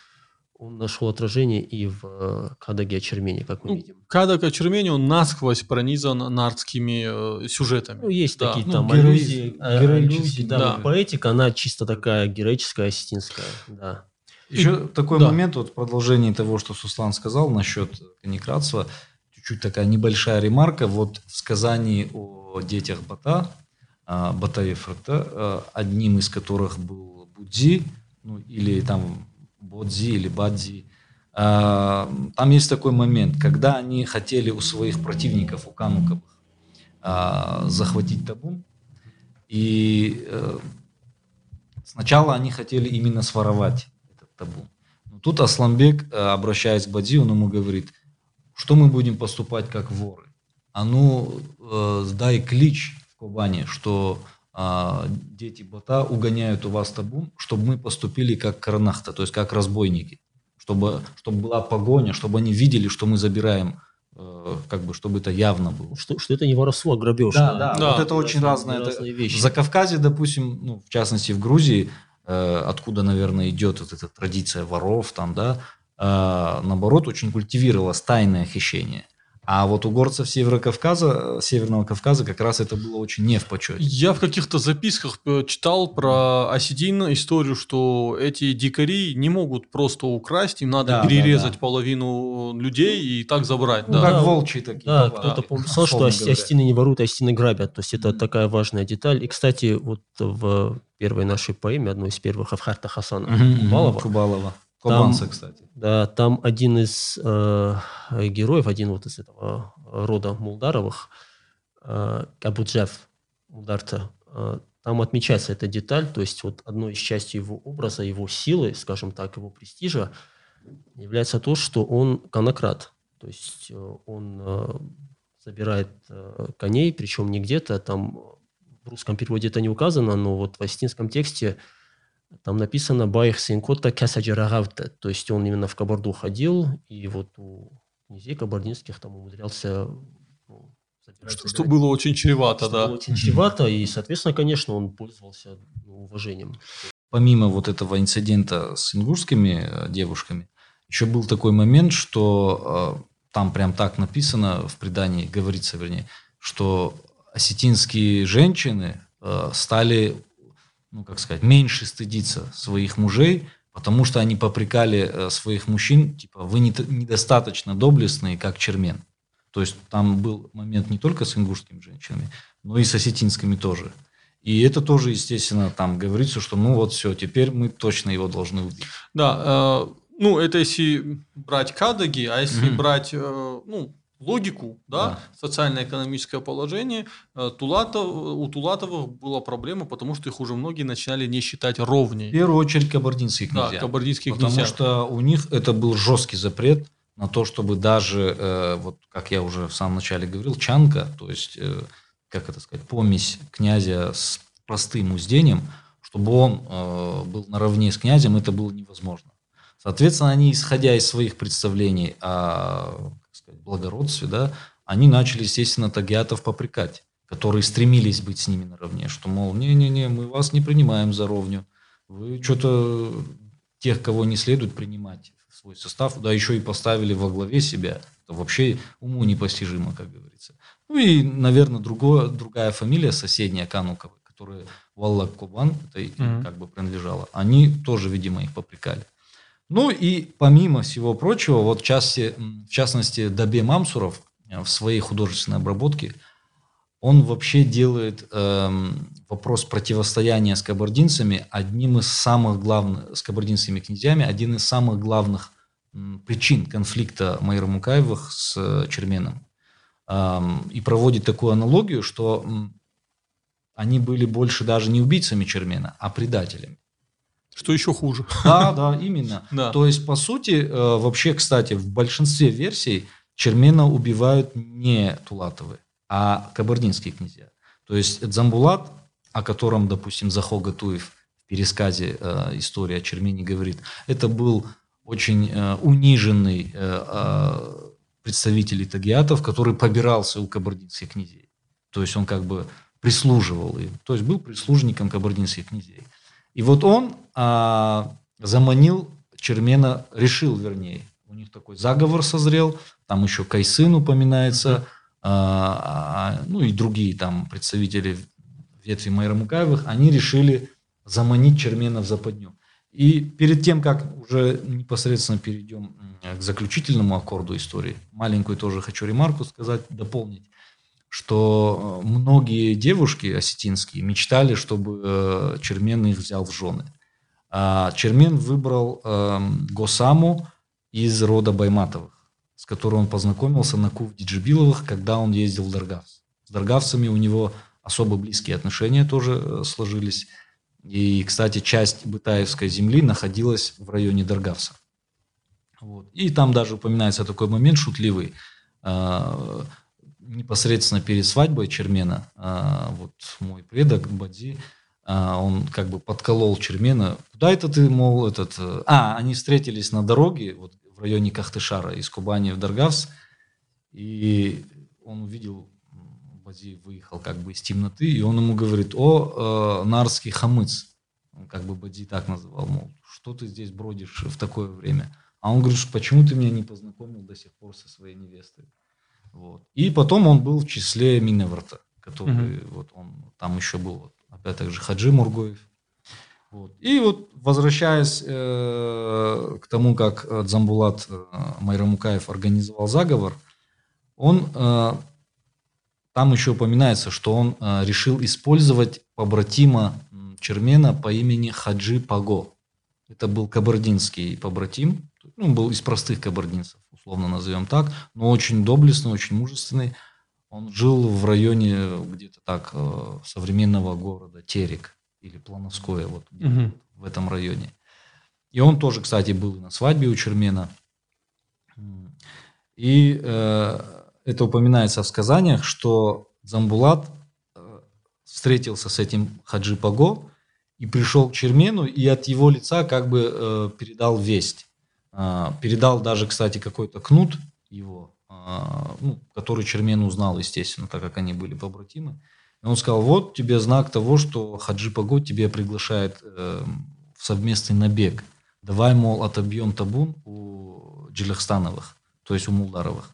B: он нашел отражение и в э, Кадаге Очермени, как мы ну, видим.
A: Кадаг Очермени, он насквозь пронизан нардскими э, сюжетами.
B: Ну, есть да. такие ну, там герои... аллюзии, э, аллюзии да, да. Поэтика, она чисто такая героическая, осетинская, да.
C: Еще и, такой да. момент, вот в продолжении того, что Суслан сказал насчет конекратства, чуть-чуть такая небольшая ремарка. Вот в сказании о детях Бата, а, Батаев, да, а, одним из которых был Будзи, ну, или там Бодзи или Бадзи. А, там есть такой момент, когда они хотели у своих противников, у Кануковых, захватить табун, и э, сначала они хотели именно своровать этот табун. Но тут Асламбек, э, обращаясь к Бадзи, он ему говорит, что мы будем поступать как воры? А ну, э, дай клич Кубани, что а, дети бота угоняют у вас табун, чтобы мы поступили как карнахта, то есть как разбойники, чтобы, чтобы была погоня, чтобы они видели, что мы забираем э, как бы, чтобы это явно было.
B: Что, что это не воровство, а грабеж.
C: Да, да, да. вот это очень разные, разные это, вещи. В Закавказье, допустим, ну, в частности в Грузии, э, откуда, наверное, идет вот эта традиция воров там, да, э, наоборот, очень культивировалось тайное хищение. А вот у горцев Севера Кавказа, Северного Кавказа как раз это было очень не в почете.
A: Я в каких-то записках э, читал про осетин историю, что эти дикари не могут просто украсть, им надо да, перерезать да, да. половину людей и так забрать.
C: Ну, да. как волчьи такие.
B: Да, кто-то писал, что осетины не воруют, а осетины грабят. То есть это mm-hmm. такая важная деталь. И, кстати, вот в первой нашей поэме, одной из первых, Авхарта Хасана mm-hmm. Кубалова,
C: Кубалова Кубанца, кстати.
B: Да, там один из э, героев, один вот из этого рода Мулдаровых, э, Абуджев Мулдарца, э, там отмечается эта деталь, то есть вот одной из частей его образа, его силы, скажем так, его престижа, является то, что он конократ. То есть э, он э, забирает э, коней, причем не где-то, там в русском переводе это не указано, но вот в астинском тексте там написано «Байх синкота касаджарагавта», то есть он именно в Кабарду ходил, и вот у князей кабардинских там умудрялся
A: ну, что, что было очень чревато, что да.
B: Было очень чревато, и, соответственно, конечно, он пользовался ну, уважением.
C: Помимо вот этого инцидента с ингушскими э, девушками, еще был такой момент, что э, там прям так написано в предании, говорится вернее, что осетинские женщины э, стали ну, как сказать, меньше стыдиться своих мужей, потому что они попрекали э, своих мужчин, типа, вы не, недостаточно доблестные, как чермен. То есть там был момент не только с ингушскими женщинами, но и с осетинскими тоже. И это тоже, естественно, там говорится, что ну вот все, теперь мы точно его должны убить.
A: Да, э, ну это если брать Кадаги, а если mm-hmm. брать, э, ну, логику, да, да. социально-экономическое положение, э, Тулатов, у Тулатовых была проблема, потому что их уже многие начинали не считать ровней.
C: В первую очередь кабардинские князья.
A: Да, кабардинские
C: потому
A: князья.
C: что у них это был жесткий запрет на то, чтобы даже, э, вот как я уже в самом начале говорил, чанка, то есть, э, как это сказать, помесь князя с простым уздением, чтобы он э, был наравне с князем, это было невозможно. Соответственно, они, исходя из своих представлений о благородстве, да, они начали, естественно, тагиатов попрекать, которые стремились быть с ними наравне, что, мол, не-не-не, мы вас не принимаем за ровню, вы что-то тех, кого не следует принимать в свой состав, да еще и поставили во главе себя, это вообще уму непостижимо, как говорится. Ну и, наверное, другое, другая фамилия соседняя Канукова, которая Валла Кубан, это mm-hmm. как бы принадлежала, они тоже, видимо, их попрекали. Ну и помимо всего прочего, вот в, части, в частности Дабе Мамсуров э, в своей художественной обработке, он вообще делает э, вопрос противостояния с кабардинцами одним из самых главных, с кабардинскими князьями, один из самых главных причин конфликта Майра Мукаевых с э, Черменом. Эм, и проводит такую аналогию, что они были больше даже не убийцами Чермена, а предателями.
A: Что еще хуже.
C: Да, да, именно. Да. То есть, по сути, э, вообще, кстати, в большинстве версий Чермена убивают не Тулатовы, а кабардинские князья. То есть Дзамбулат, о котором, допустим, Захо Гатуев в пересказе э, истории о Чермене говорит, это был очень э, униженный э, э, представитель тагиатов, который побирался у кабардинских князей. То есть он как бы прислуживал им, то есть был прислужником кабардинских князей. И вот он а, заманил Чермена, решил, вернее, у них такой заговор созрел, там еще Кайсын упоминается, а, а, ну и другие там представители ветви Майра Мукаевых, они решили заманить Чермена в западню. И перед тем, как уже непосредственно перейдем к заключительному аккорду истории, маленькую тоже хочу ремарку сказать, дополнить что э, многие девушки осетинские мечтали, чтобы э, Чермен их взял в жены. А Чермен выбрал эм, Госаму из рода Байматовых, с которой он познакомился на Кув Диджибиловых, когда он ездил в Даргавс. С Даргавцами у него особо близкие отношения тоже э, сложились. И, кстати, часть Бытаевской земли находилась в районе Даргавса. Вот. И там даже упоминается такой момент шутливый непосредственно перед свадьбой Чермена, а, вот мой предок Бади, а, он как бы подколол Чермена. Куда это ты, мол, этот... Э, а, они встретились на дороге вот, в районе Кахтышара из Кубани в Даргавс, и он увидел, Бади выехал как бы из темноты, и он ему говорит, о, э, нарский хамыц. Он как бы Бади так называл, мол, что ты здесь бродишь в такое время? А он говорит, почему ты меня не познакомил до сих пор со своей невестой? Вот. И потом он был в числе Миневерта, который угу. вот он там еще был, вот, опять так же Хаджи Мургоев. Вот. И вот возвращаясь э, к тому, как Дзамбулат э, Майрамукаев организовал заговор, он э, там еще упоминается, что он э, решил использовать побратима Чермена по имени Хаджи Паго. Это был кабардинский побратим, ну, он был из простых кабардинцев, условно назовем так, но очень доблестный, очень мужественный. Он жил в районе где-то так э, современного города Терек или Плановское, вот угу. в этом районе. И он тоже, кстати, был на свадьбе у Чермена. И э, это упоминается в сказаниях, что Замбулат э, встретился с этим Хаджи Паго и пришел к Чермену, и от его лица как бы э, передал весть. Э, передал даже, кстати, какой-то кнут его, э, ну, который Чермен узнал, естественно, так как они были побратимы. И он сказал, вот тебе знак того, что Хаджи Паго тебя приглашает э, в совместный набег. Давай, мол, отобьем табун у Джилихстановых, то есть у Мулдаровых.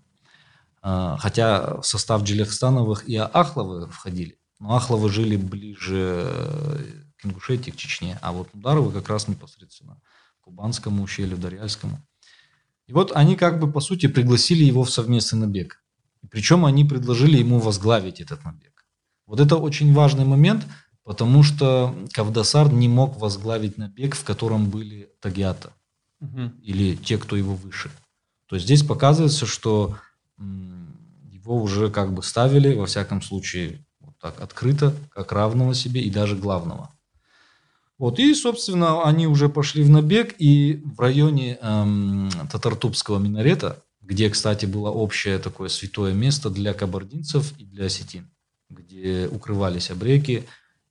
C: А, хотя в состав Джилихстановых и Ахловы входили. Но Ахловы жили ближе к Ингушетии, к Чечне, а вот Мударовы как раз непосредственно Кубанскому ущелью, Дарьяльскому. И вот они как бы, по сути, пригласили его в совместный набег. Причем они предложили ему возглавить этот набег. Вот это очень важный момент, потому что Кавдасар не мог возглавить набег, в котором были тагиата угу. или те, кто его выше. То есть здесь показывается, что его уже как бы ставили, во всяком случае, вот так открыто, как равного себе и даже главного. Вот, и, собственно, они уже пошли в набег, и в районе эм, Татартубского минарета, где, кстати, было общее такое святое место для кабардинцев и для осетин, где укрывались обреки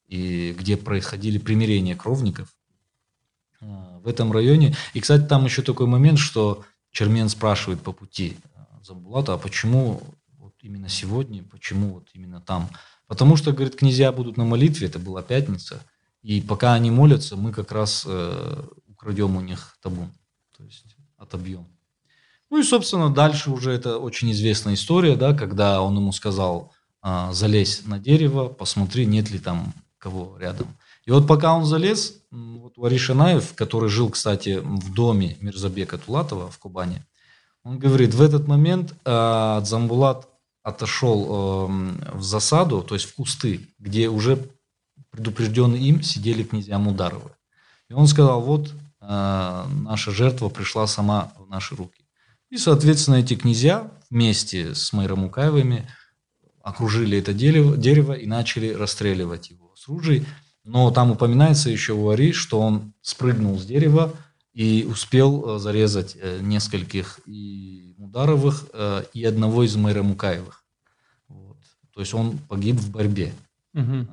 C: и где происходили примирения кровников, э, в этом районе. И, кстати, там еще такой момент, что Чермен спрашивает по пути, Замбулата, а почему вот именно сегодня, почему вот именно там? Потому что, говорит, князья будут на молитве, это была пятница, и пока они молятся, мы как раз э, украдем у них табун, то есть отобьем. Ну и, собственно, дальше уже это очень известная история, да, когда он ему сказал, э, залезь на дерево, посмотри, нет ли там кого рядом. И вот пока он залез, вот Варишанаев, который жил, кстати, в доме Мирзабека Тулатова в Кубани, он говорит, в этот момент э, Дзамбулат отошел э, в засаду, то есть в кусты, где уже предупрежденные им сидели князья Мударовы. И он сказал, вот э, наша жертва пришла сама в наши руки. И, соответственно, эти князья вместе с Майрамукаевыми окружили это дерево, дерево и начали расстреливать его с ружей. Но там упоминается еще у Ари, что он спрыгнул с дерева, и успел э, зарезать э, нескольких и Мударовых, и одного из мэра Мукаевых. Вот. То есть он погиб в борьбе.
A: Угу.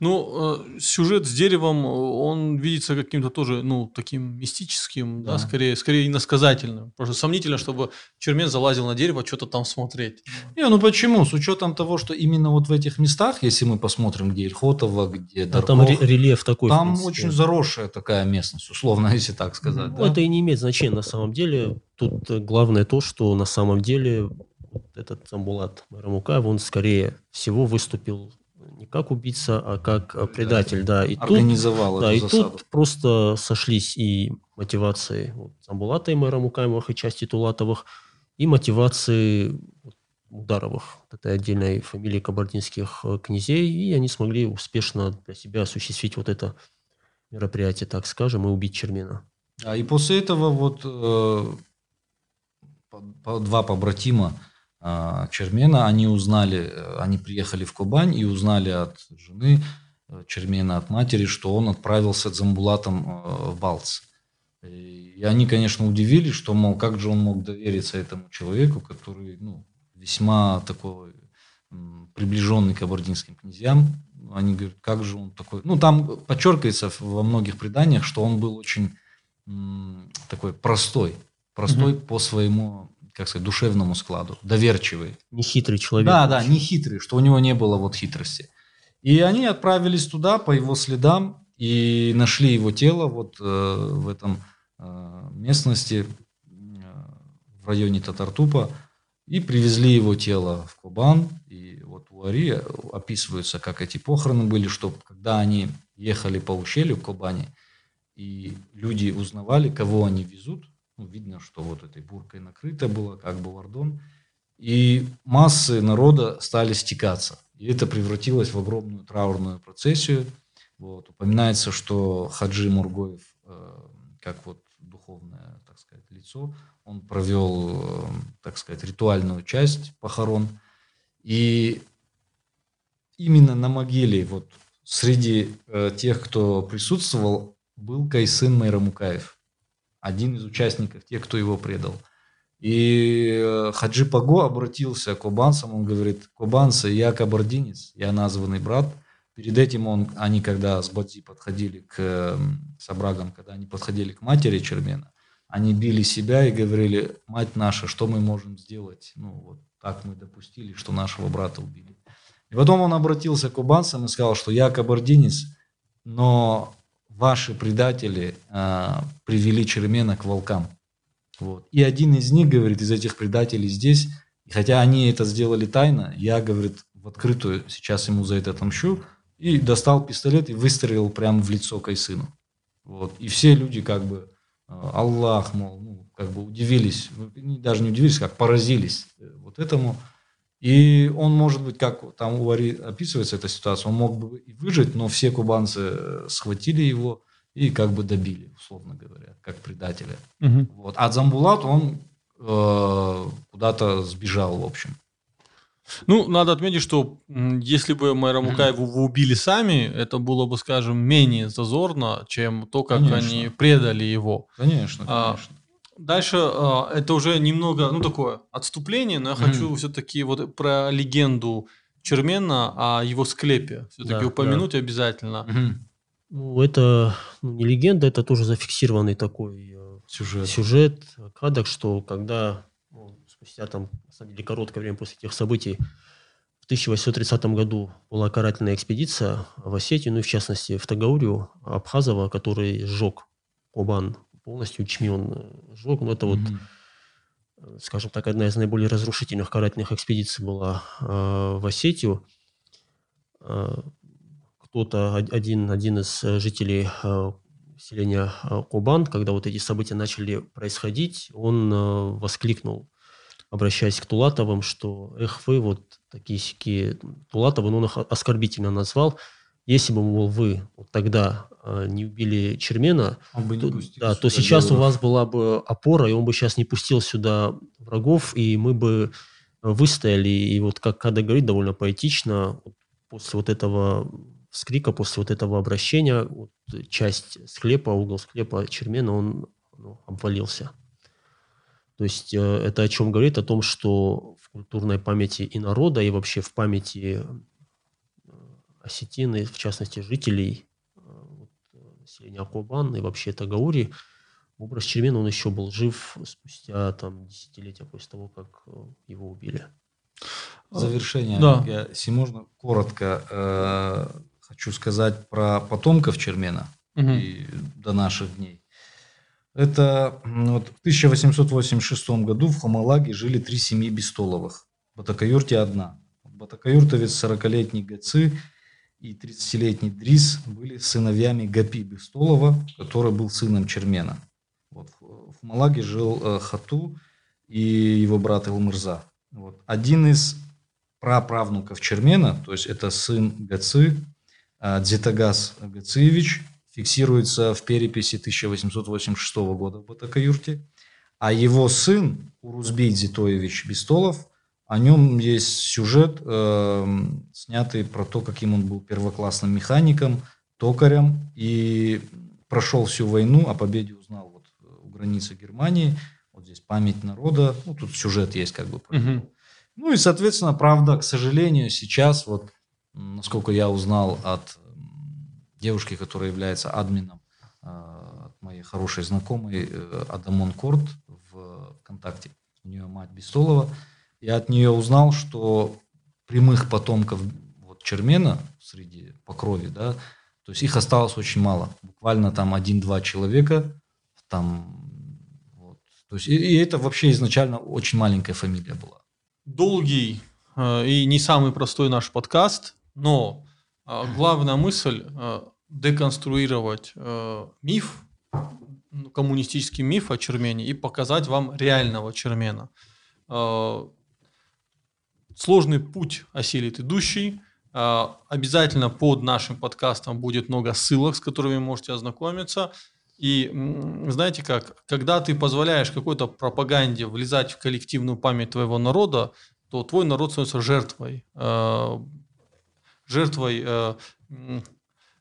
A: Ну, сюжет с деревом, он видится каким-то тоже, ну, таким мистическим, да, да скорее, скорее иносказательным. Просто сомнительно, чтобы Чермен залазил на дерево, что-то там смотреть.
C: Не, ну почему? С учетом того, что именно вот в этих местах, если мы посмотрим, где Ильхотово, где
B: а Дарков, там рельеф такой.
C: Там очень заросшая такая местность, условно, если так сказать.
B: Ну, да? Это и не имеет значения на самом деле. Тут главное то, что на самом деле этот Самбулат Марамукаев, он скорее всего выступил не как убийца, а как э, предатель, да. И
C: Организовал
B: тут, да, и засаду. тут просто сошлись и мотивации вот, Замбулата и мэра Мукаемовых, и части Тулатовых, и мотивации Ударовых, этой отдельной фамилии кабардинских э, князей, и они смогли успешно для себя осуществить вот это мероприятие, так скажем, и убить Чермина.
C: А и после этого вот э, по, по, два побратима Чермена, они узнали, э, они приехали в Кубань и узнали от жены э, Чермена, от матери, что он отправился с Замбулатом э, в Балц. И они, конечно, удивились, что, мол, как же он мог довериться этому человеку, который, ну, весьма такой приближенный к кабардинским князьям. Они говорят, как же он такой... Ну, там подчеркивается во многих преданиях, что он был очень такой простой. Простой угу. по своему как сказать, душевному складу, доверчивый.
B: Не хитрый человек.
C: Да, да, не хитрый, что у него не было вот хитрости. И они отправились туда по его следам и нашли его тело вот э, в этом э, местности, э, в районе Татартупа. И привезли его тело в Кубан. И вот у Ари описываются, как эти похороны были, что когда они ехали по ущелью в Кубани, и люди узнавали, кого они везут, ну, видно, что вот этой буркой накрыто было, как бы вардон, и массы народа стали стекаться. И это превратилось в огромную траурную процессию. Вот. Упоминается, что Хаджи Мургоев, э, как вот духовное, так сказать, лицо, он провел, э, так сказать, ритуальную часть похорон. И именно на могиле, вот среди э, тех, кто присутствовал, был Кайсын Майрамукаев, один из участников, тех, кто его предал. И э, Хаджи Паго обратился к кубанцам, он говорит, кубанцы, я кабардинец, я названный брат. Перед этим он, они, когда с Бадзи подходили к Сабрагам, когда они подходили к матери Чермена, они били себя и говорили, мать наша, что мы можем сделать? Ну, вот так мы допустили, что нашего брата убили. И потом он обратился к кубанцам и сказал, что я кабардинец, но ваши предатели э, привели Чермена к волкам. Вот. И один из них, говорит, из этих предателей здесь, хотя они это сделали тайно, я, говорит, в открытую сейчас ему за это отомщу, и достал пистолет и выстрелил прямо в лицо Кайсыну. Вот. И все люди как бы, э, Аллах, мол, ну, как бы удивились, ну, даже не удивились, как поразились э, вот этому. И он, может быть, как там у Ари описывается эта ситуация, он мог бы и выжить, но все кубанцы э, схватили его, и как бы добили, условно говоря, как предателя. Угу. Вот. А Замбулат, он э, куда-то сбежал, в общем.
A: Ну, надо отметить, что если бы Майра Мукаеву вы убили сами, это было бы, скажем, менее зазорно, чем то, как конечно. они предали его.
C: Конечно, а, конечно.
A: Дальше а, это уже немного, ну, такое отступление, но я хочу все-таки вот про легенду Чермена о его склепе все-таки да, упомянуть да. обязательно. Mm-hmm.
B: Ну, это ну, не легенда, это тоже зафиксированный такой э, сюжет, сюжет кадок, что когда ну, спустя там, на самом деле, короткое время после этих событий, в 1830 году была карательная экспедиция в Осетию, ну и в частности в Тагаурию Абхазова, который сжег Кубан полностью, Чмион э, сжег. Ну, это mm-hmm. вот, скажем так, одна из наиболее разрушительных карательных экспедиций была э, в Осетию. Э, кто-то, один, один из э, жителей э, селения э, Кубан, когда вот эти события начали происходить, он воскликнул, обращаясь к Тулатовым, что «Эх вы, вот такие сики Тулатовы, ну, он их оскорбительно назвал, если бы, мол, вы вот тогда не убили Чермена,
C: не
B: то, да, то сейчас у вас была бы опора, и он бы сейчас не пустил сюда врагов, и мы бы выстояли. И вот, как Када говорит, довольно поэтично, после вот этого скрика после вот этого обращения вот, часть склепа, угол склепа Чермена, он ну, обвалился. То есть э, это о чем говорит? О том, что в культурной памяти и народа, и вообще в памяти осетины, в частности жителей э, вот, населения Акубан и вообще Тагаури, образ Чермена, он еще был жив спустя там, десятилетия после того, как его убили.
C: В завершение, да. я, если можно, коротко хочу сказать про потомков Чермена угу. и до наших дней. Это вот, в 1886 году в Хамалаге жили три семьи Бестоловых. В Батакаюрте одна. Батакаюртовец 40-летний Гаци и 30-летний Дрис были сыновьями Гапи Бестолова, который был сыном Чермена. Вот, в Хамалаге жил э, Хату и его брат Элмырза. Вот. Один из праправнуков Чермена, то есть это сын Гаци, а, Дзитагас Агациевич фиксируется в переписи 1886 года в Батакаюрте, а его сын Урузбей Зитоевич Бестолов, о нем есть сюжет, э, снятый про то, каким он был первоклассным механиком, токарем и прошел всю войну, о победе узнал вот у границы Германии. Вот здесь память народа, ну тут сюжет есть как бы. Угу. Ну и, соответственно, правда, к сожалению, сейчас вот насколько я узнал от девушки, которая является админом, э, от моей хорошей знакомой э, Адамон Корт в ВКонтакте. У нее мать Бестолова. Я от нее узнал, что прямых потомков вот, Чермена среди по крови, да, то есть их осталось очень мало. Буквально там один-два человека. Там, вот. то есть, и, и это вообще изначально очень маленькая фамилия была.
A: долгий э, и не самый простой наш подкаст, но э, главная мысль э, деконструировать э, миф, коммунистический миф о Чермене и показать вам реального Чермена. Э, сложный путь осилит идущий. Э, обязательно под нашим подкастом будет много ссылок, с которыми вы можете ознакомиться. И знаете как, когда ты позволяешь какой-то пропаганде влезать в коллективную память твоего народа, то твой народ становится жертвой. Э, жертвой э,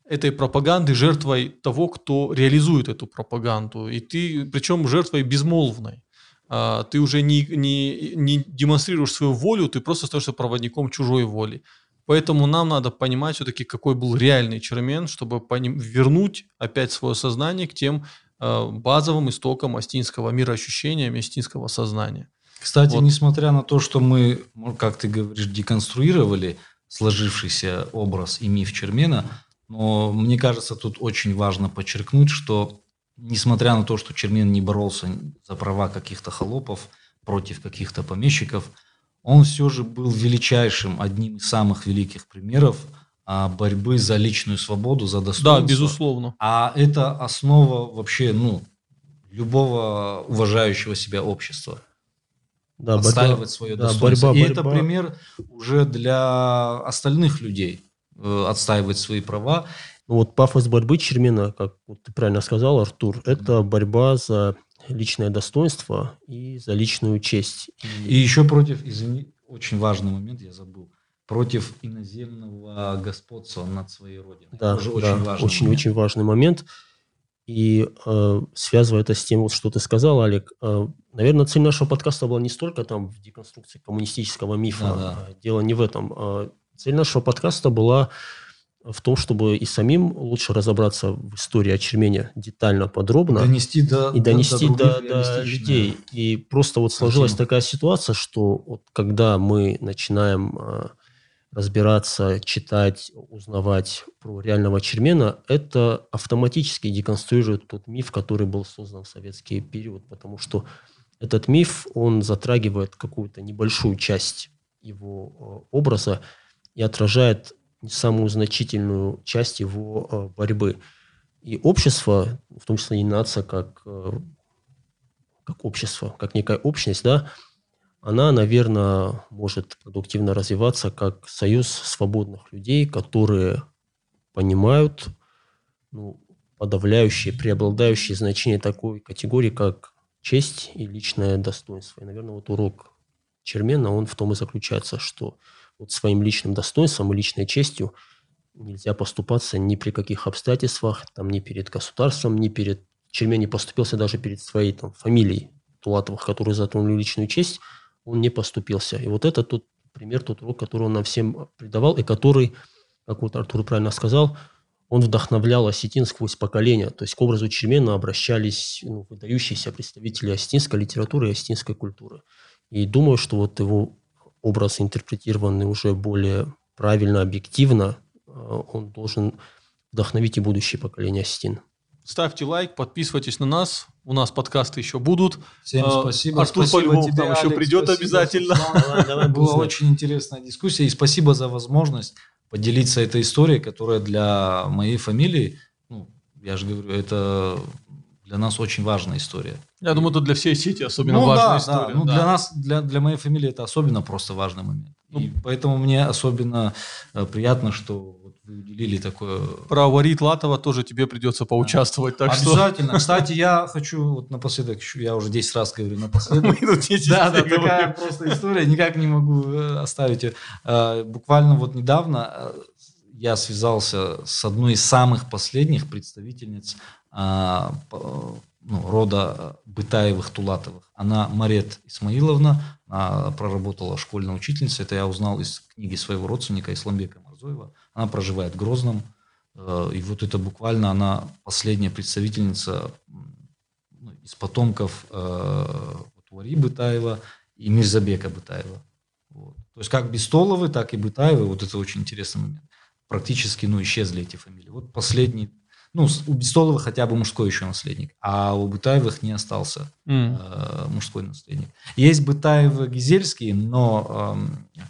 A: этой пропаганды, жертвой того, кто реализует эту пропаганду. И ты, причем жертвой безмолвной. Э, ты уже не, не, не демонстрируешь свою волю, ты просто становишься проводником чужой воли. Поэтому нам надо понимать все-таки, какой был реальный Чермен, чтобы поним- вернуть опять свое сознание к тем э, базовым истокам астинского мироощущения, астинского сознания.
C: Кстати, вот. несмотря на то, что мы, как ты говоришь, деконструировали сложившийся образ и миф Чермена, но мне кажется, тут очень важно подчеркнуть, что несмотря на то, что Чермен не боролся за права каких-то холопов против каких-то помещиков – он все же был величайшим, одним из самых великих примеров а, борьбы за личную свободу, за достоинство.
A: Да, безусловно.
C: А это основа вообще, ну, любого уважающего себя общества. Да, отстаивать борьба, свое да, достоинство. Борьба, И борьба. это пример уже для остальных людей э, отстаивать свои права.
B: Вот пафос борьбы Чермина, как вот ты правильно сказал, Артур, это борьба за личное достоинство и за личную честь.
C: И, и еще против, извини, очень важный момент, я забыл, против иноземного господства над своей родиной.
B: Да, Тоже да, очень важный очень, момент. очень важный момент. И э, связывая это с тем, вот, что ты сказал, Олег, э, наверное, цель нашего подкаста была не столько там в деконструкции коммунистического мифа, да, да. дело не в этом. Э, цель нашего подкаста была в том, чтобы и самим лучше разобраться в истории очермения детально, подробно.
C: Донести до,
B: и донести до, до, до людей. И просто вот сложилась картину. такая ситуация, что вот когда мы начинаем э, разбираться, читать, узнавать про реального чермена, это автоматически деконструирует тот миф, который был создан в советский период, потому что этот миф, он затрагивает какую-то небольшую часть его э, образа и отражает самую значительную часть его э, борьбы. И общество, в том числе и нация, как, э, как общество, как некая общность, да, она, наверное, может продуктивно развиваться как союз свободных людей, которые понимают ну, подавляющее, преобладающее значение такой категории, как честь и личное достоинство. И, наверное, вот урок Чермена, он в том и заключается, что вот своим личным достоинством и личной честью нельзя поступаться ни при каких обстоятельствах, там, ни перед государством, ни перед... Чермен не поступился даже перед своей там, фамилией Тулатовых, которые затронули личную честь, он не поступился. И вот это тот пример, тот урок, который он нам всем придавал, и который, как вот Артур правильно сказал, он вдохновлял осетин сквозь поколения. То есть к образу Чермена обращались ну, выдающиеся представители осетинской литературы и осетинской культуры. И думаю, что вот его образ интерпретированный уже более правильно, объективно, э, он должен вдохновить и будущее поколение осетин.
A: Ставьте лайк, подписывайтесь на нас. У нас подкасты еще будут.
C: Всем э, спасибо.
A: Артур
C: спасибо
A: по тебе, там еще Алекс, придет спасибо, обязательно.
C: Давай, давай, Была очень интересная дискуссия. И спасибо за возможность поделиться этой историей, которая для моей фамилии, ну, я же говорю, это для нас очень важная история.
A: Я думаю, это для всей сети особенно ну, важная да, история.
C: Да. Ну, да. для нас, для, для моей фамилии это особенно просто важный момент. Ну, и поэтому мне особенно э, приятно, что вот вы уделили такое...
A: Про Варит Латова тоже тебе придется поучаствовать. Да. Так
C: Обязательно. Что... Кстати, я хочу вот напоследок, я уже 10 раз говорю напоследок. Да, да, такая просто история, никак не могу э, оставить ее. Э, буквально вот недавно э, я связался с одной из самых последних представительниц а, ну, рода Бытаевых-Тулатовых. Она Марет Исмаиловна, она проработала школьной учительницей. Это я узнал из книги своего родственника Исламбека Марзоева. Она проживает в Грозном. Э, и вот это буквально она последняя представительница ну, из потомков э, Уари Бытаева и Мирзабека Бытаева. Вот. То есть как Бестоловы, так и Бытаевы, вот это очень интересный момент. Практически ну, исчезли эти фамилии. Вот последний Ну, у Бестолова хотя бы мужской еще наследник, а у Бытаевых не остался mm. э, мужской наследник. Есть Бытаевы Гизельские, но, э,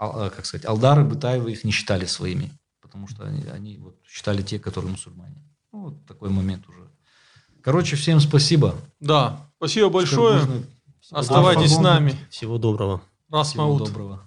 C: э, как сказать, Алдары Бытаевы их не считали своими, потому что они, они вот, считали те, которые мусульмане. Ну, вот такой момент уже. Короче, всем спасибо.
A: Да, спасибо большое. Оставайтесь с нами.
B: Всего доброго.
A: Расмаут. Всего доброго.